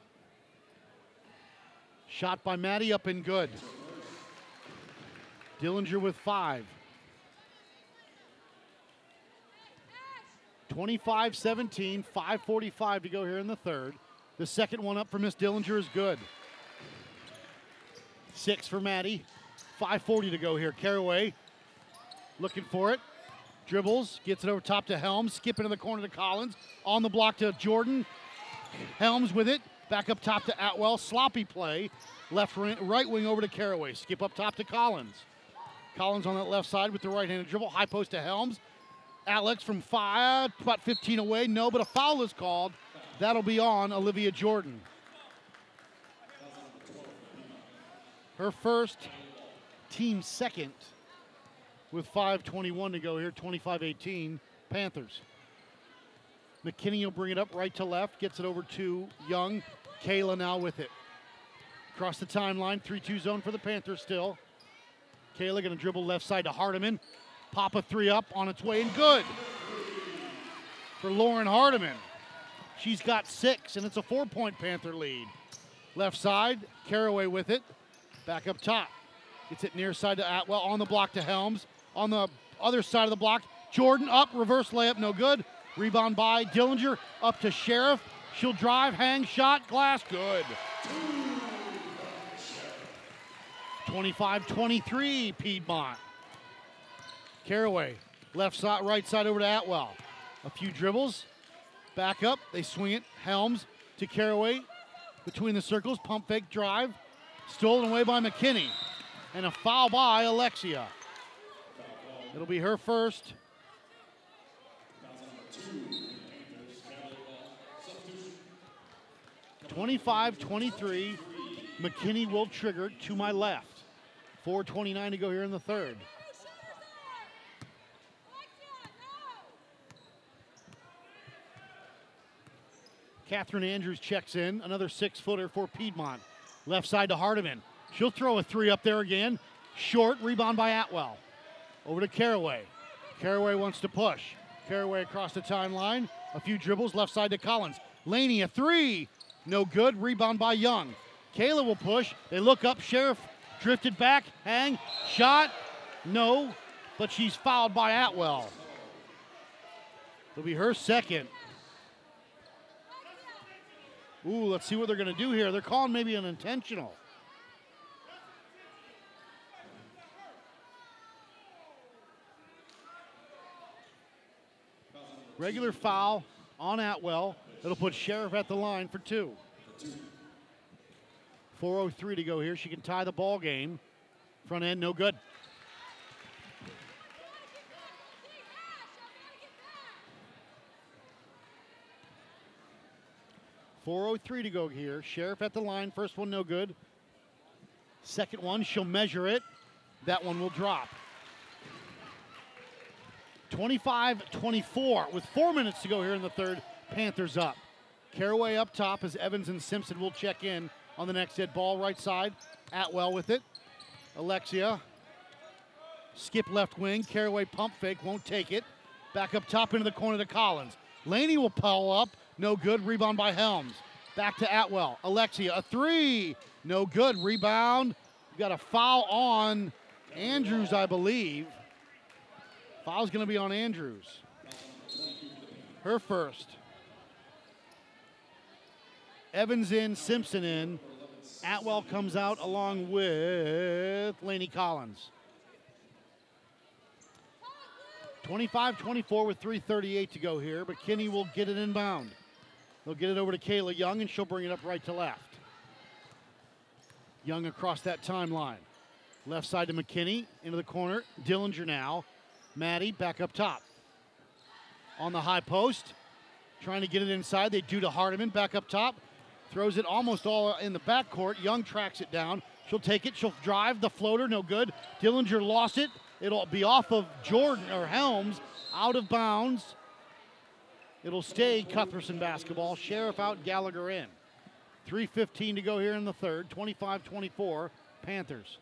Shot by Maddie up and good. Dillinger with five. 25 17, 5.45 to go here in the third. The second one up for Miss Dillinger is good. Six for Maddie. 5.40 to go here. Caraway looking for it. Dribbles, gets it over top to Helms, skipping to the corner to Collins. On the block to Jordan. Helms with it. Back up top to Atwell. Sloppy play. Left right wing over to Caraway. Skip up top to Collins. Collins on that left side with the right-handed dribble. High post to Helms. Alex from five, about 15 away. No, but a foul is called. That'll be on Olivia Jordan. Her first, team second, with 5.21 to go here, 25 18, Panthers. McKinney will bring it up right to left, gets it over to Young. Kayla now with it. Across the timeline, 3 2 zone for the Panthers still. Kayla going to dribble left side to Hardiman. Pop a three up on its way and good for Lauren Hardiman. She's got six, and it's a four point Panther lead. Left side, Caraway with it. Back up top. Gets it near side to Atwell. On the block to Helms. On the other side of the block, Jordan up, reverse layup, no good. Rebound by Dillinger. Up to Sheriff. She'll drive, hang, shot, glass, good. 25 23, Piedmont. Caraway, left side, right side over to Atwell. A few dribbles, back up, they swing it. Helms to Caraway between the circles, pump fake drive, stolen away by McKinney, and a foul by Alexia. It'll be her first. Twenty-five, twenty-three. McKinney will trigger to my left. 4.29 to go here in the third. Catherine Andrews checks in, another six footer for Piedmont. Left side to Hardiman. She'll throw a three up there again. Short, rebound by Atwell. Over to Caraway. Caraway wants to push. Caraway across the timeline. A few dribbles, left side to Collins. Laney, a three. No good. Rebound by Young. Kayla will push. They look up. Sheriff drifted back. Hang. Shot. No. But she's fouled by Atwell. It'll be her second. Ooh, let's see what they're going to do here. They're calling maybe an intentional. Regular foul on Atwell. It'll put Sheriff at the line for two. 4.03 to go here. She can tie the ball game. Front end, no good. Four oh three to go here. Sheriff at the line. First one no good. Second one, she'll measure it. That one will drop. 25-24 with four minutes to go here in the third. Panthers up. Caraway up top as Evans and Simpson will check in on the next hit. Ball right side. Atwell with it. Alexia. Skip left wing. Caraway pump fake. Won't take it. Back up top into the corner to Collins. Laney will pull up. No good. Rebound by Helms. Back to Atwell. Alexia. A three. No good. Rebound. We got a foul on Andrews, I believe. Foul's going to be on Andrews. Her first. Evans in, Simpson in. Atwell comes out along with Laney Collins. 25 24 with 3.38 to go here, McKinney will get it inbound. They'll get it over to Kayla Young, and she'll bring it up right to left. Young across that timeline. Left side to McKinney, into the corner. Dillinger now. Maddie back up top. On the high post, trying to get it inside. They do to Hardiman, back up top. Throws it almost all in the backcourt. Young tracks it down. She'll take it. She'll drive the floater. No good. Dillinger lost it. It'll be off of Jordan or Helms, out of bounds. It'll stay Cuthbertson basketball. Sheriff out, Gallagher in. 3.15 to go here in the third. 25 24, Panthers.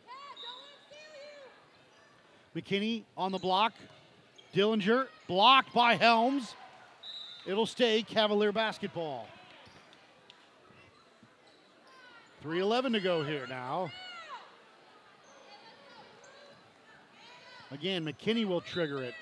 McKinney on the block. Dillinger blocked by Helms. It'll stay Cavalier basketball. 3.11 to go here now. Again, McKinney will trigger it.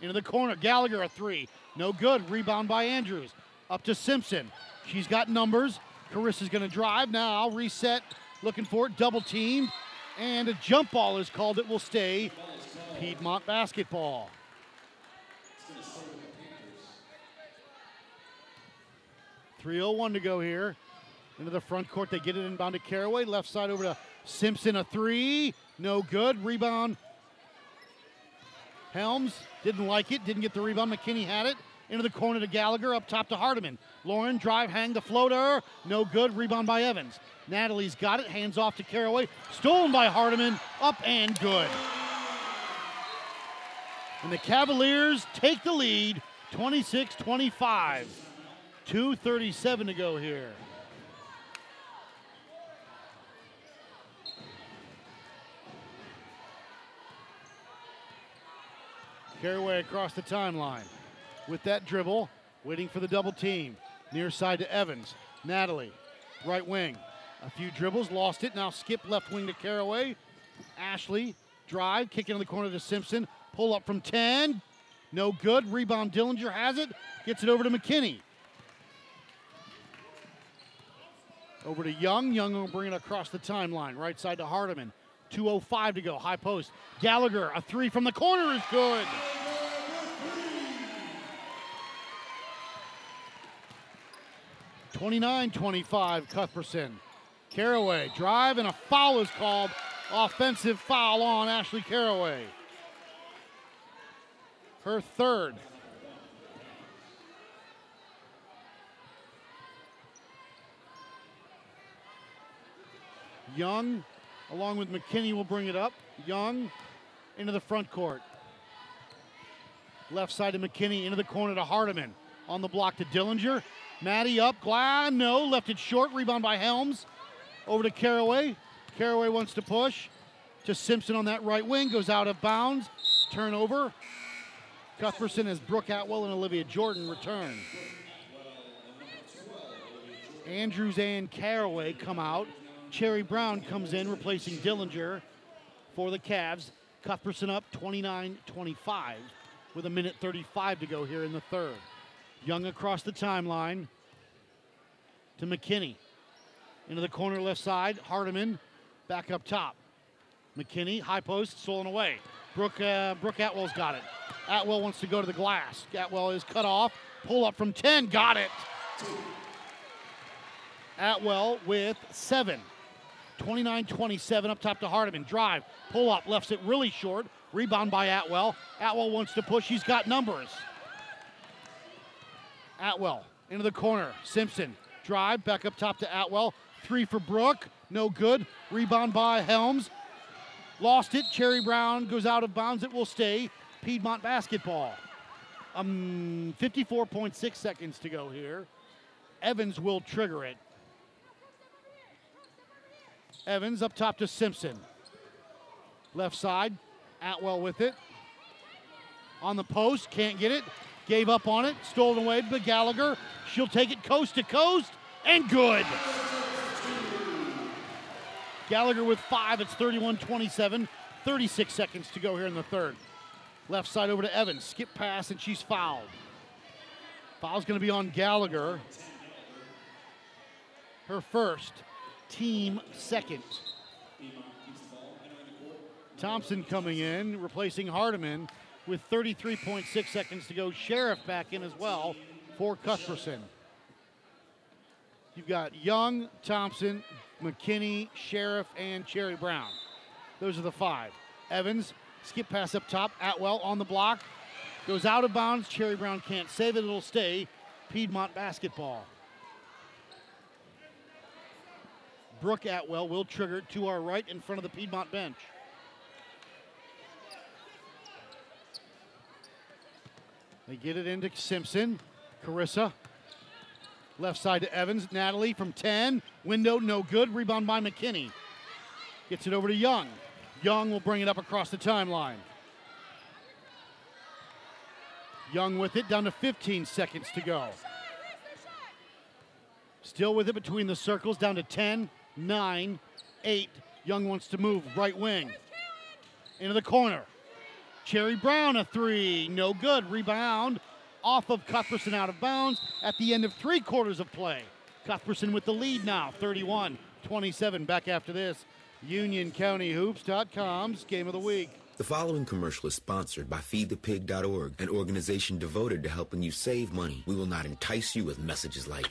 Into the corner. Gallagher a three. No good. Rebound by Andrews. Up to Simpson. She's got numbers. Carissa's going to drive now. Reset. Looking for it. Double teamed. And a jump ball is called. It will stay Piedmont basketball. Three oh one to go here. Into the front court. They get it inbound to Caraway. Left side over to Simpson. A three. No good. Rebound. Helms didn't like it. Didn't get the rebound. McKinney had it. Into the corner to Gallagher. Up top to Hardiman. Lauren drive, hang the floater. No good. Rebound by Evans. Natalie's got it. Hands off to Caraway. Stolen by Hardiman. Up and good. And the Cavaliers take the lead 26 25. 2.37 to go here. Caraway across the timeline. With that dribble, waiting for the double team. Near side to Evans. Natalie, right wing. A few dribbles, lost it. Now skip left wing to Caraway. Ashley, drive, kick into the corner to Simpson. Pull up from 10. No good. Rebound, Dillinger has it. Gets it over to McKinney. Over to Young. Young will bring it across the timeline. Right side to Hardiman. 2.05 to go. High post. Gallagher, a three from the corner is good. Twenty-nine, twenty-five. Cuthbertson. Caraway drive and a foul is called. Offensive foul on Ashley Caraway. Her third. Young, along with McKinney, will bring it up. Young into the front court. Left side to McKinney, into the corner to Hardiman. On the block to Dillinger. Maddie up, Glad, no, left it short. Rebound by Helms. Over to Caraway. Caraway wants to push to Simpson on that right wing, goes out of bounds. Turnover. Cuthbertson as Brooke Atwell and Olivia Jordan return. Andrews and Caraway come out. Cherry Brown comes in, replacing Dillinger for the Cavs. Cuthbertson up 29 25 with a minute 35 to go here in the third. Young across the timeline to McKinney. Into the corner left side. Hardiman back up top. McKinney, high post, stolen away. Brooke, uh, Brooke Atwell's got it. Atwell wants to go to the glass. Atwell is cut off. Pull up from 10. Got it. Atwell with seven. 29 27 up top to Hardiman. Drive, pull up, lefts it really short. Rebound by Atwell. Atwell wants to push. He's got numbers. Atwell into the corner. Simpson drive back up top to Atwell. Three for Brooke, No good. Rebound by Helms. Lost it. Cherry Brown goes out of bounds. It will stay. Piedmont basketball. Um, 54.6 seconds to go here. Evans will trigger it. Evans up top to Simpson. Left side. Atwell with it. On the post. Can't get it. Gave up on it. Stolen away by Gallagher. She'll take it coast to coast. And good. Gallagher with five. It's 31 27. 36 seconds to go here in the third. Left side over to Evans. Skip pass, and she's fouled. Foul's going to be on Gallagher. Her first, team second. Thompson coming in, replacing Hardiman with 33.6 seconds to go. Sheriff back in as well for Cuthbertson. You've got Young, Thompson, McKinney, Sheriff, and Cherry Brown. Those are the five. Evans, skip pass up top. Atwell on the block. Goes out of bounds. Cherry Brown can't save it. It'll stay. Piedmont basketball. Brooke Atwell will trigger to our right in front of the Piedmont bench. They get it into Simpson. Carissa. Left side to Evans. Natalie from 10. Window, no good. Rebound by McKinney. Gets it over to Young. Young will bring it up across the timeline. Young with it, down to 15 seconds to go. Still with it between the circles, down to 10, 9, 8. Young wants to move, right wing. Into the corner. Cherry Brown, a three. No good. Rebound off of Cuthbertson out of bounds at the end of three quarters of play. Cuthbertson with the lead now, 31 27. Back after this. UnionCountyHoops.com's game of the week. The following commercial is sponsored by FeedThePig.org, an organization devoted to helping you save money. We will not entice you with messages like,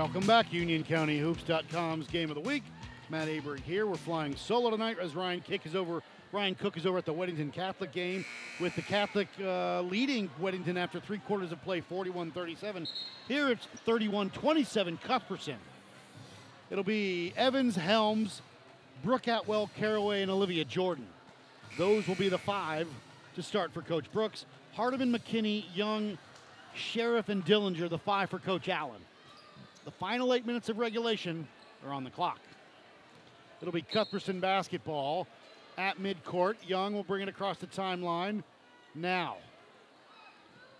Welcome back, UnionCountyHoops.com's Game of the Week. Matt Aberg here. We're flying solo tonight as Ryan Kick is over. Ryan Cook is over at the Weddington Catholic game with the Catholic uh, leading Weddington after three quarters of play, 41-37. Here it's 31-27 Cuthbertson. It'll be Evans, Helms, Brooke Atwell, Caraway, and Olivia Jordan. Those will be the five to start for Coach Brooks. Hardiman, McKinney, Young, Sheriff, and Dillinger, the five for Coach Allen. The final eight minutes of regulation are on the clock. It'll be Cuthbertson basketball at midcourt. Young will bring it across the timeline now.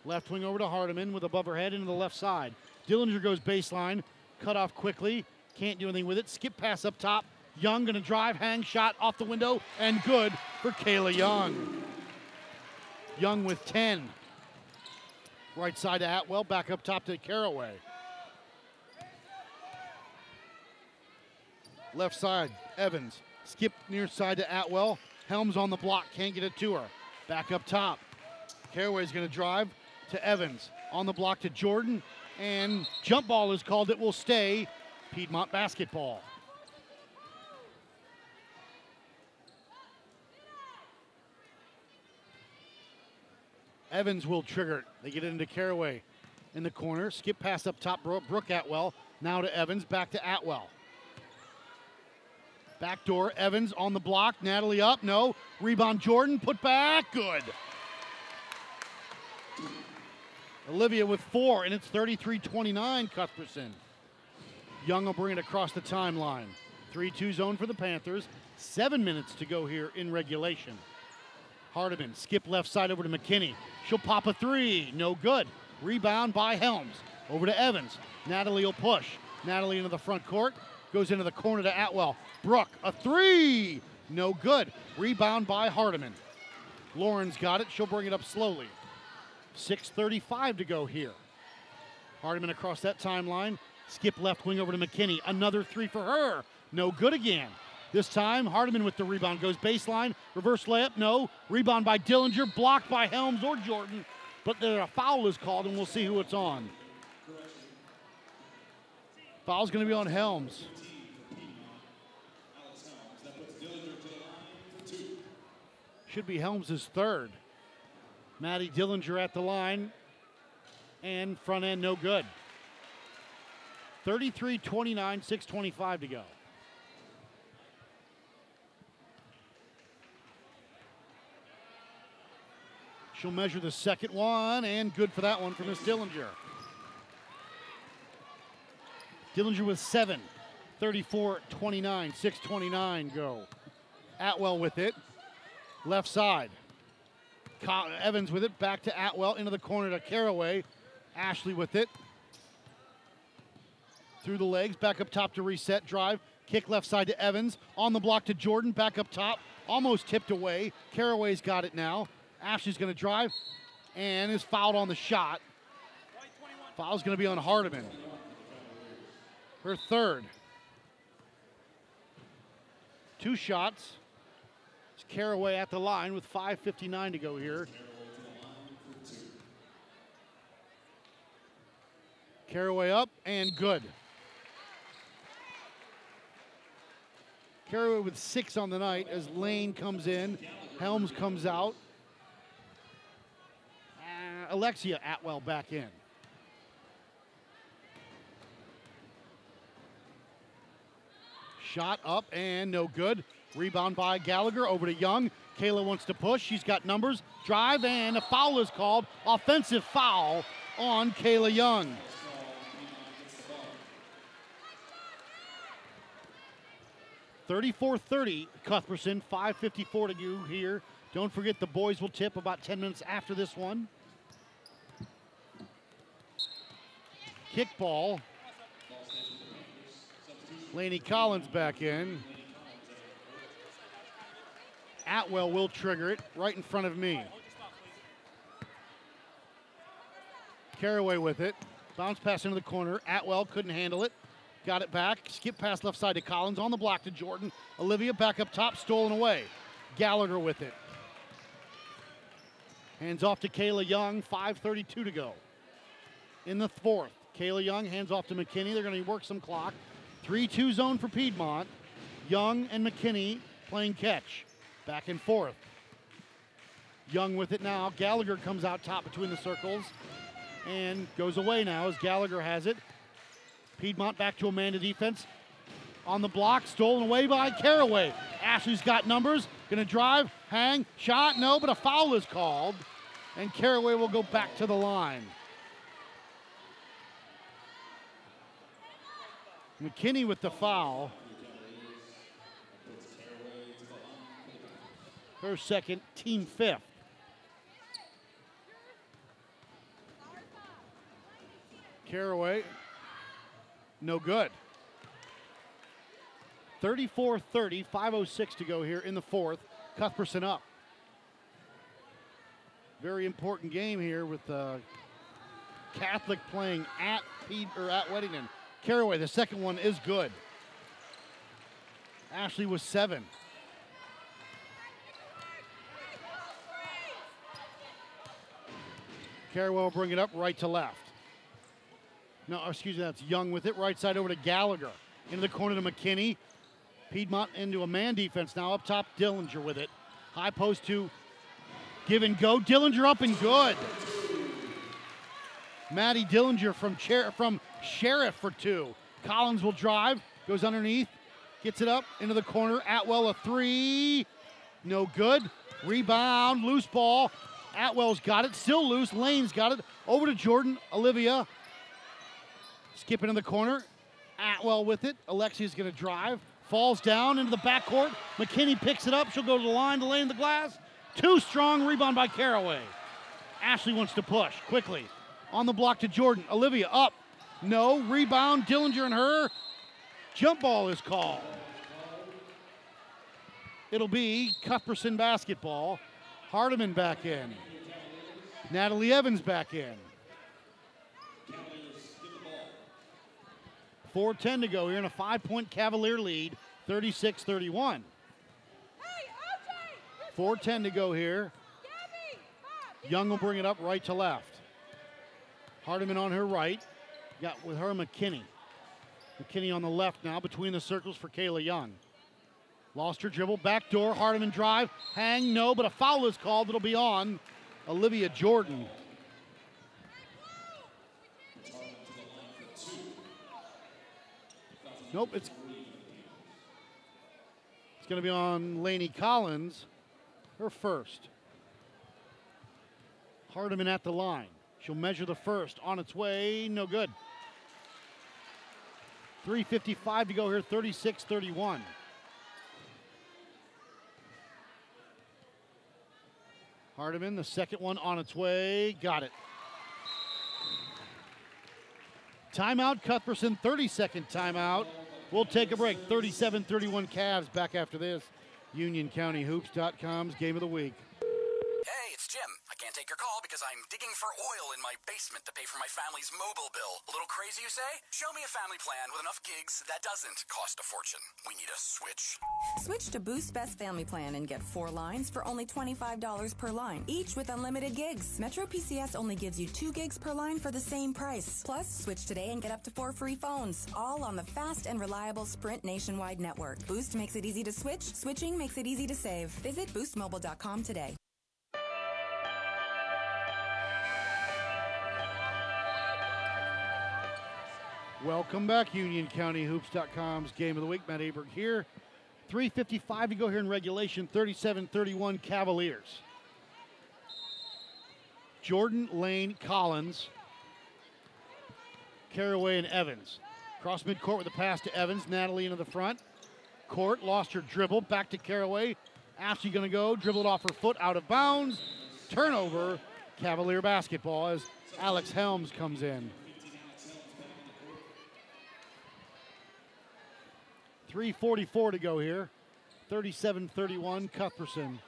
Left wing over to Hardiman with above her head into the left side. Dillinger goes baseline, cut off quickly, can't do anything with it. Skip pass up top. Young gonna drive, hang shot off the window, and good for Kayla Young. Young with 10. Right side to Atwell, back up top to Caraway. Left side, Evans. Skip near side to Atwell. Helms on the block, can't get it to her. Back up top. Caraway's going to drive to Evans. On the block to Jordan. And jump ball is called. It will stay Piedmont basketball. Evans will trigger it. They get it into Caraway in the corner. Skip pass up top, Bro- Brooke Atwell. Now to Evans, back to Atwell. Backdoor, Evans on the block. Natalie up, no. Rebound, Jordan, put back, good. Olivia with four, and it's 33 29, Cuthbertson. Young will bring it across the timeline. 3 2 zone for the Panthers. Seven minutes to go here in regulation. Hardiman, skip left side over to McKinney. She'll pop a three. No good. Rebound by Helms. Over to Evans. Natalie will push. Natalie into the front court. Goes into the corner to Atwell. Brooke, a three. No good. Rebound by Hardiman. Lauren's got it. She'll bring it up slowly. 6.35 to go here. Hardiman across that timeline. Skip left wing over to McKinney. Another three for her. No good again. This time, Hardiman with the rebound goes baseline. Reverse layup, no. Rebound by Dillinger, blocked by Helms or Jordan. But a foul is called, and we'll see who it's on. Foul's going to be on Helms. Should be Helms' third. Maddie Dillinger at the line. And front end no good. 33 29, 6.25 to go. She'll measure the second one, and good for that one for Miss Dillinger. Dillinger with seven. 34 29, 6.29 go. Atwell with it. Left side. Evans with it. Back to Atwell. Into the corner to Caraway. Ashley with it. Through the legs. Back up top to reset. Drive. Kick left side to Evans. On the block to Jordan. Back up top. Almost tipped away. Caraway's got it now. Ashley's going to drive and is fouled on the shot. Foul's going to be on Hardiman. Her third. Two shots. Caraway at the line with 5.59 to go here. Caraway up and good. Caraway with six on the night as Lane comes in. Helms comes out. Uh, Alexia Atwell back in. Shot up and no good. Rebound by Gallagher over to Young. Kayla wants to push. She's got numbers. Drive and a foul is called. Offensive foul on Kayla Young. 34-30, Cuthbertson. 5:54 to you here. Don't forget the boys will tip about 10 minutes after this one. Kickball. Laney Collins back in. Atwell will trigger it right in front of me. Caraway with it. Bounce pass into the corner. Atwell couldn't handle it. Got it back. Skip pass left side to Collins. On the block to Jordan. Olivia back up top. Stolen away. Gallagher with it. Hands off to Kayla Young. 5.32 to go. In the fourth, Kayla Young hands off to McKinney. They're going to work some clock. 3 2 zone for Piedmont. Young and McKinney playing catch. Back and forth. Young with it now. Gallagher comes out top between the circles and goes away now as Gallagher has it. Piedmont back to Amanda defense. On the block, stolen away by Caraway. Ashley's got numbers. Gonna drive, hang, shot, no, but a foul is called. And Caraway will go back to the line. McKinney with the foul. Her second, team fifth. Caraway, no good. 34 30, 5.06 to go here in the fourth. Cuthbertson up. Very important game here with uh, Catholic playing at Pete or at Weddington. Caraway, the second one is good. Ashley was seven. Caraway will bring it up right to left. No, excuse me, that's Young with it. Right side over to Gallagher. Into the corner to McKinney. Piedmont into a man defense now. Up top, Dillinger with it. High post to give and go. Dillinger up and good. Maddie Dillinger from, Cher- from Sheriff for two. Collins will drive, goes underneath, gets it up into the corner. Atwell a three. No good. Rebound, loose ball. Atwell's got it, still loose. Lane's got it. Over to Jordan. Olivia skipping in the corner. Atwell with it. Alexia's going to drive. Falls down into the backcourt. McKinney picks it up. She'll go to the line to lane the glass. Too strong. Rebound by Caraway. Ashley wants to push quickly. On the block to Jordan. Olivia up. No. Rebound. Dillinger and her. Jump ball is called. It'll be Cuthbertson basketball. Hardiman back in. Natalie Evans back in. 4.10 to go here in a five point Cavalier lead, 36 31. 4.10 to go here. Young will bring it up right to left. Hardiman on her right. Got with her McKinney. McKinney on the left now between the circles for Kayla Young. Lost her dribble, back door, Hardiman drive, hang, no, but a foul is called. It'll be on Olivia Jordan. Nope, it's it's going to be on Laney Collins, her first. Hardiman at the line. She'll measure the first on its way, no good. 3.55 to go here, 36 31. Hardiman, the second one on its way, got it. Timeout, Cuthbertson, 30 second timeout. We'll take a break. 37 31 Cavs back after this. UnionCountyHoops.com's game of the week. Hey, it's Jim. I can't take your call because I'm digging for oil in my basement to pay for my family's mobile bill. A little crazy, you say? Show me a family plan with enough gigs that doesn't cost a fortune. We need a switch. Switch to Boost Best Family Plan and get four lines for only $25 per line, each with unlimited gigs. Metro PCS only gives you two gigs per line for the same price. Plus, switch today and get up to four free phones, all on the fast and reliable Sprint nationwide network. Boost makes it easy to switch, switching makes it easy to save. Visit boostmobile.com today. Welcome back, UnionCountyHoops.com's game of the week. Matt Aberg here. 3.55 to go here in regulation, 37 31 Cavaliers. Jordan, Lane, Collins, Caraway, and Evans. Cross midcourt with a pass to Evans. Natalie into the front. court, lost her dribble, back to Caraway. Ashley going to go, dribbled off her foot, out of bounds. Turnover, Cavalier basketball as Alex Helms comes in. 3.44 to go here. 37 31, Cuthbertson.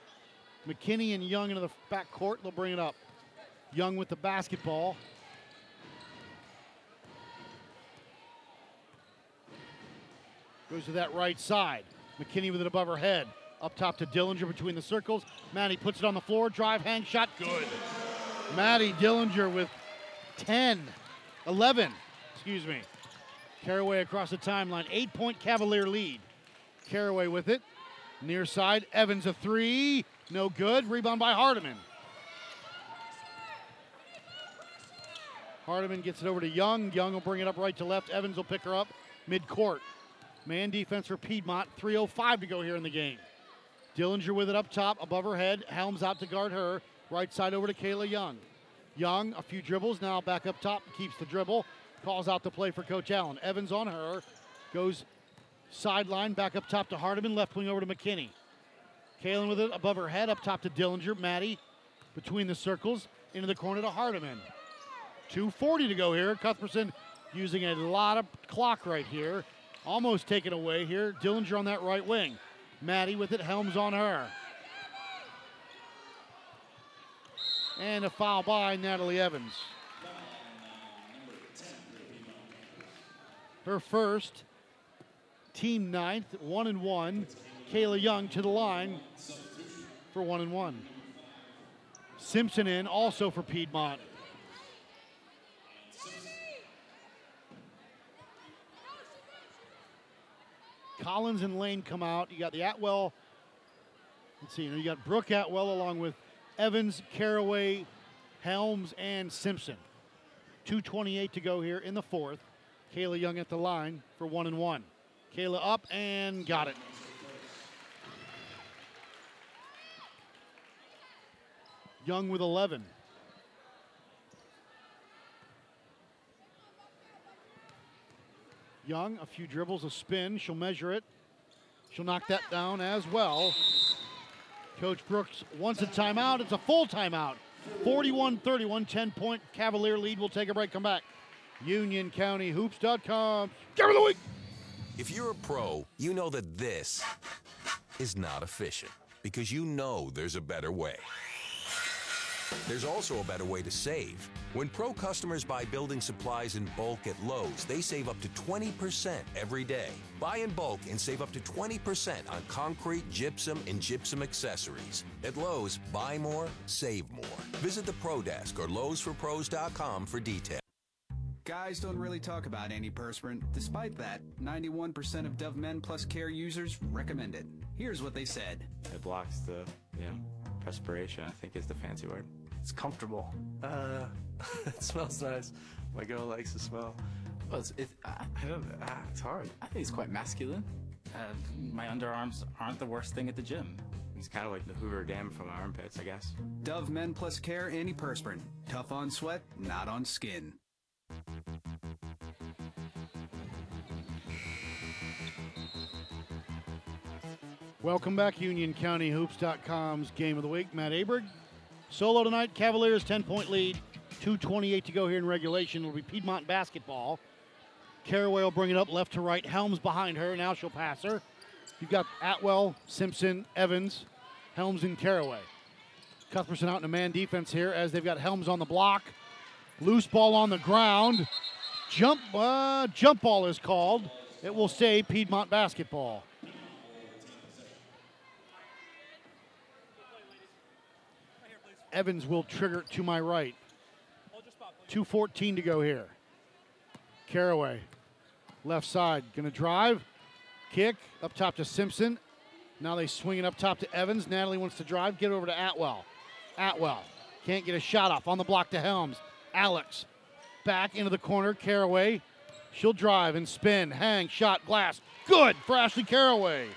McKinney and Young into the back court. They'll bring it up. Young with the basketball. Goes to that right side. McKinney with it above her head. Up top to Dillinger between the circles. Maddie puts it on the floor. Drive, hang, shot. Good. Maddie Dillinger with 10, 11, excuse me. Caraway across the timeline. Eight point Cavalier lead. Caraway with it. Near side. Evans a three. No good. Rebound by Hardiman. Hardiman gets it over to Young. Young will bring it up right to left. Evans will pick her up mid court. Man defense for Piedmont. 3.05 to go here in the game. Dillinger with it up top, above her head. Helms out to guard her. Right side over to Kayla Young. Young, a few dribbles, now back up top, keeps the dribble. Calls out the play for Coach Allen. Evans on her. Goes sideline, back up top to Hardiman, left wing over to McKinney. Kalen with it above her head, up top to Dillinger. Maddie between the circles, into the corner to Hardiman. 2.40 to go here. Cuthbertson using a lot of clock right here. Almost taken away here. Dillinger on that right wing. Maddie with it, Helms on her. And a foul by Natalie Evans. Her first, team ninth, one and one. Kayla Young to the line for one and one. Simpson in also for Piedmont. Collins and Lane come out. You got the Atwell. Let's see. You, got Brooke Atwell along with Evans, Caraway, Helms, and Simpson. 2.28 to go here in the fourth. Kayla Young at the line for one and one. Kayla up and got it. Young with 11. Young, a few dribbles, a spin. She'll measure it. She'll knock that down as well. Coach Brooks wants a timeout. It's a full timeout. 41 31, 10 point Cavalier lead. We'll take a break, come back. UnionCountyHoops.com. Game of the week. If you're a pro, you know that this is not efficient because you know there's a better way. There's also a better way to save. When pro customers buy building supplies in bulk at Lowe's, they save up to 20% every day. Buy in bulk and save up to 20% on concrete, gypsum, and gypsum accessories. At Lowe's, buy more, save more. Visit the Pro Desk or Lowe'sForPros.com for details. Guys don't really talk about antiperspirant. Despite that, 91% of Dove Men Plus Care users recommend it. Here's what they said. It blocks the, you know, perspiration, I think is the fancy word. It's comfortable. Uh, [laughs] it smells nice. My girl likes the smell. Well, it's, it, I, I don't, uh, it's hard. I think it's quite masculine. Uh, my underarms aren't the worst thing at the gym. It's kind of like the Hoover Dam from my armpits, I guess. Dove Men Plus Care Antiperspirant. Tough on sweat, not on skin. Welcome back, UnionCountyHoops.com's Game of the Week. Matt Aberg. Solo tonight, Cavaliers 10 point lead. 2.28 to go here in regulation. It'll be Piedmont basketball. Caraway will bring it up left to right. Helms behind her. Now she'll pass her. You've got Atwell, Simpson, Evans, Helms, and Caraway. Cuthbertson out in a man defense here as they've got Helms on the block. Loose ball on the ground. Jump, uh, jump ball is called. It will say Piedmont basketball. Evans will trigger to my right. 2.14 to go here. Caraway, left side, gonna drive, kick up top to Simpson. Now they swing it up top to Evans. Natalie wants to drive, get over to Atwell. Atwell can't get a shot off on the block to Helms. Alex back into the corner. Caraway, she'll drive and spin, hang, shot, glass. Good for Ashley Caraway.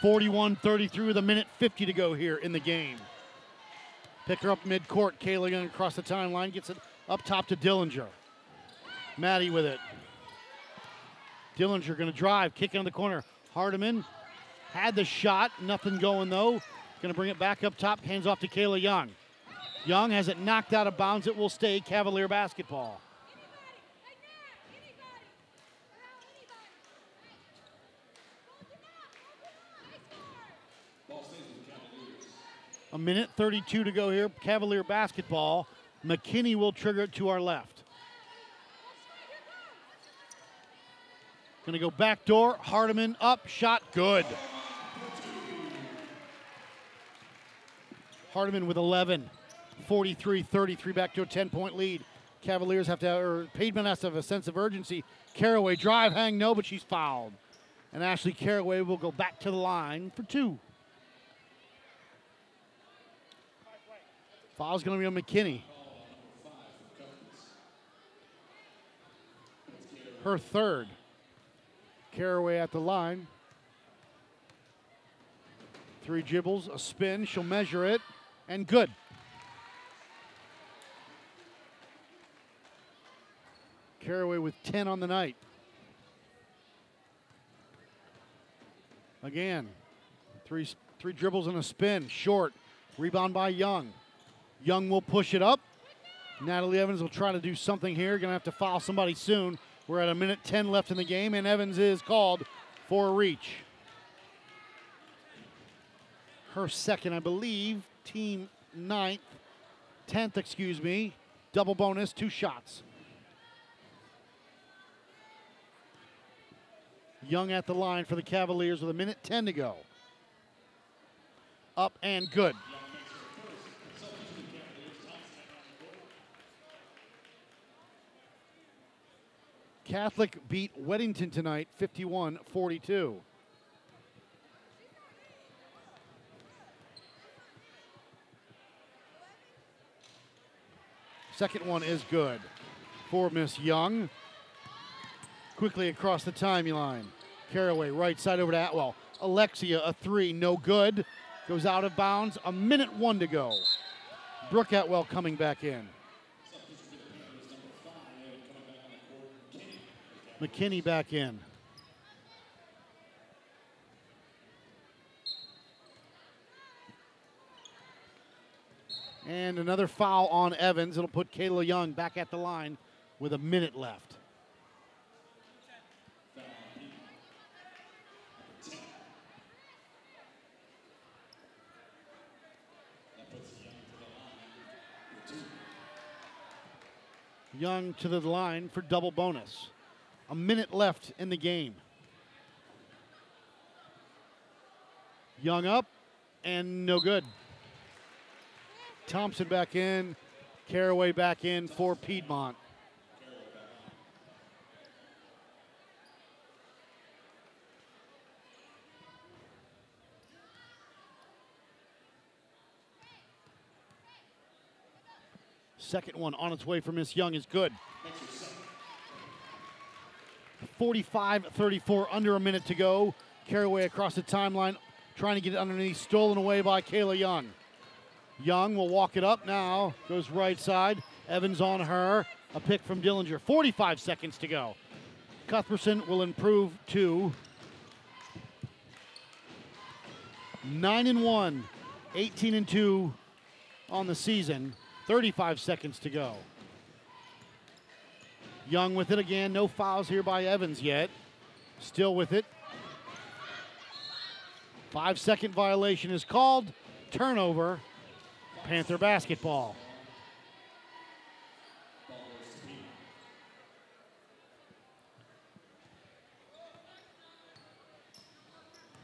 41 33 with a minute 50 to go here in the game. Pick her up mid court. Kayla Young across the timeline gets it up top to Dillinger. Maddie with it. Dillinger going to drive, kick in the corner. Hardiman had the shot, nothing going though. To bring it back up top, hands off to Kayla Young. Young has it knocked out of bounds. It will stay Cavalier basketball. A minute 32 to go here. Cavalier basketball. McKinney will trigger it to our left. Going to go back door. Hardiman up. Shot good. Hardiman with 11. 43 33 back to a 10 point lead. Cavaliers have to, or Piedmont has to have a sense of urgency. Caraway drive, hang, no, but she's fouled. And Ashley Caraway will go back to the line for two. Foul's going to be on McKinney. Her third. Caraway at the line. Three dribbles, a spin. She'll measure it, and good. Caraway with 10 on the night. Again, three, three dribbles and a spin. Short. Rebound by Young. Young will push it up. Natalie Evans will try to do something here. To have to foul somebody soon. We're at a minute 10 left in the game, and Evans is called for a reach. Her second, I believe, team ninth, 10th, excuse me. Double bonus, two shots. Young at the line for the Cavaliers with a minute 10 to go. Up and good. Catholic beat Weddington tonight 51 42. Second one is good for Miss Young. Quickly across the timeline. Caraway right side over to Atwell. Alexia, a three, no good. Goes out of bounds. A minute one to go. Brooke Atwell coming back in. McKinney back in. And another foul on Evans. It'll put Kayla Young back at the line with a minute left. Young to the line for double bonus. A minute left in the game. Young up and no good. Thompson back in. Caraway back in for Piedmont. Second one on its way for Miss Young is good. 45 34, under a minute to go. Caraway across the timeline, trying to get it underneath, stolen away by Kayla Young. Young will walk it up now, goes right side. Evans on her. A pick from Dillinger. 45 seconds to go. Cuthbertson will improve to 9 and 1, 18 and 2 on the season. 35 seconds to go. Young with it again. No fouls here by Evans yet. Still with it. Five second violation is called. Turnover. Panther basketball.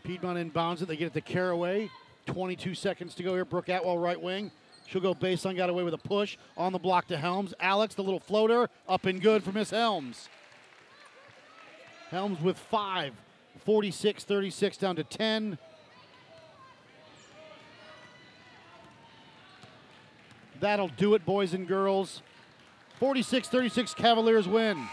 Piedmont inbounds it. They get it to Caraway. 22 seconds to go here. Brooke Atwell, right wing. She'll go baseline, got away with a push on the block to Helms. Alex, the little floater, up and good for Miss Helms. Helms with five. 46 36 down to 10. That'll do it, boys and girls. 46 36 Cavaliers win.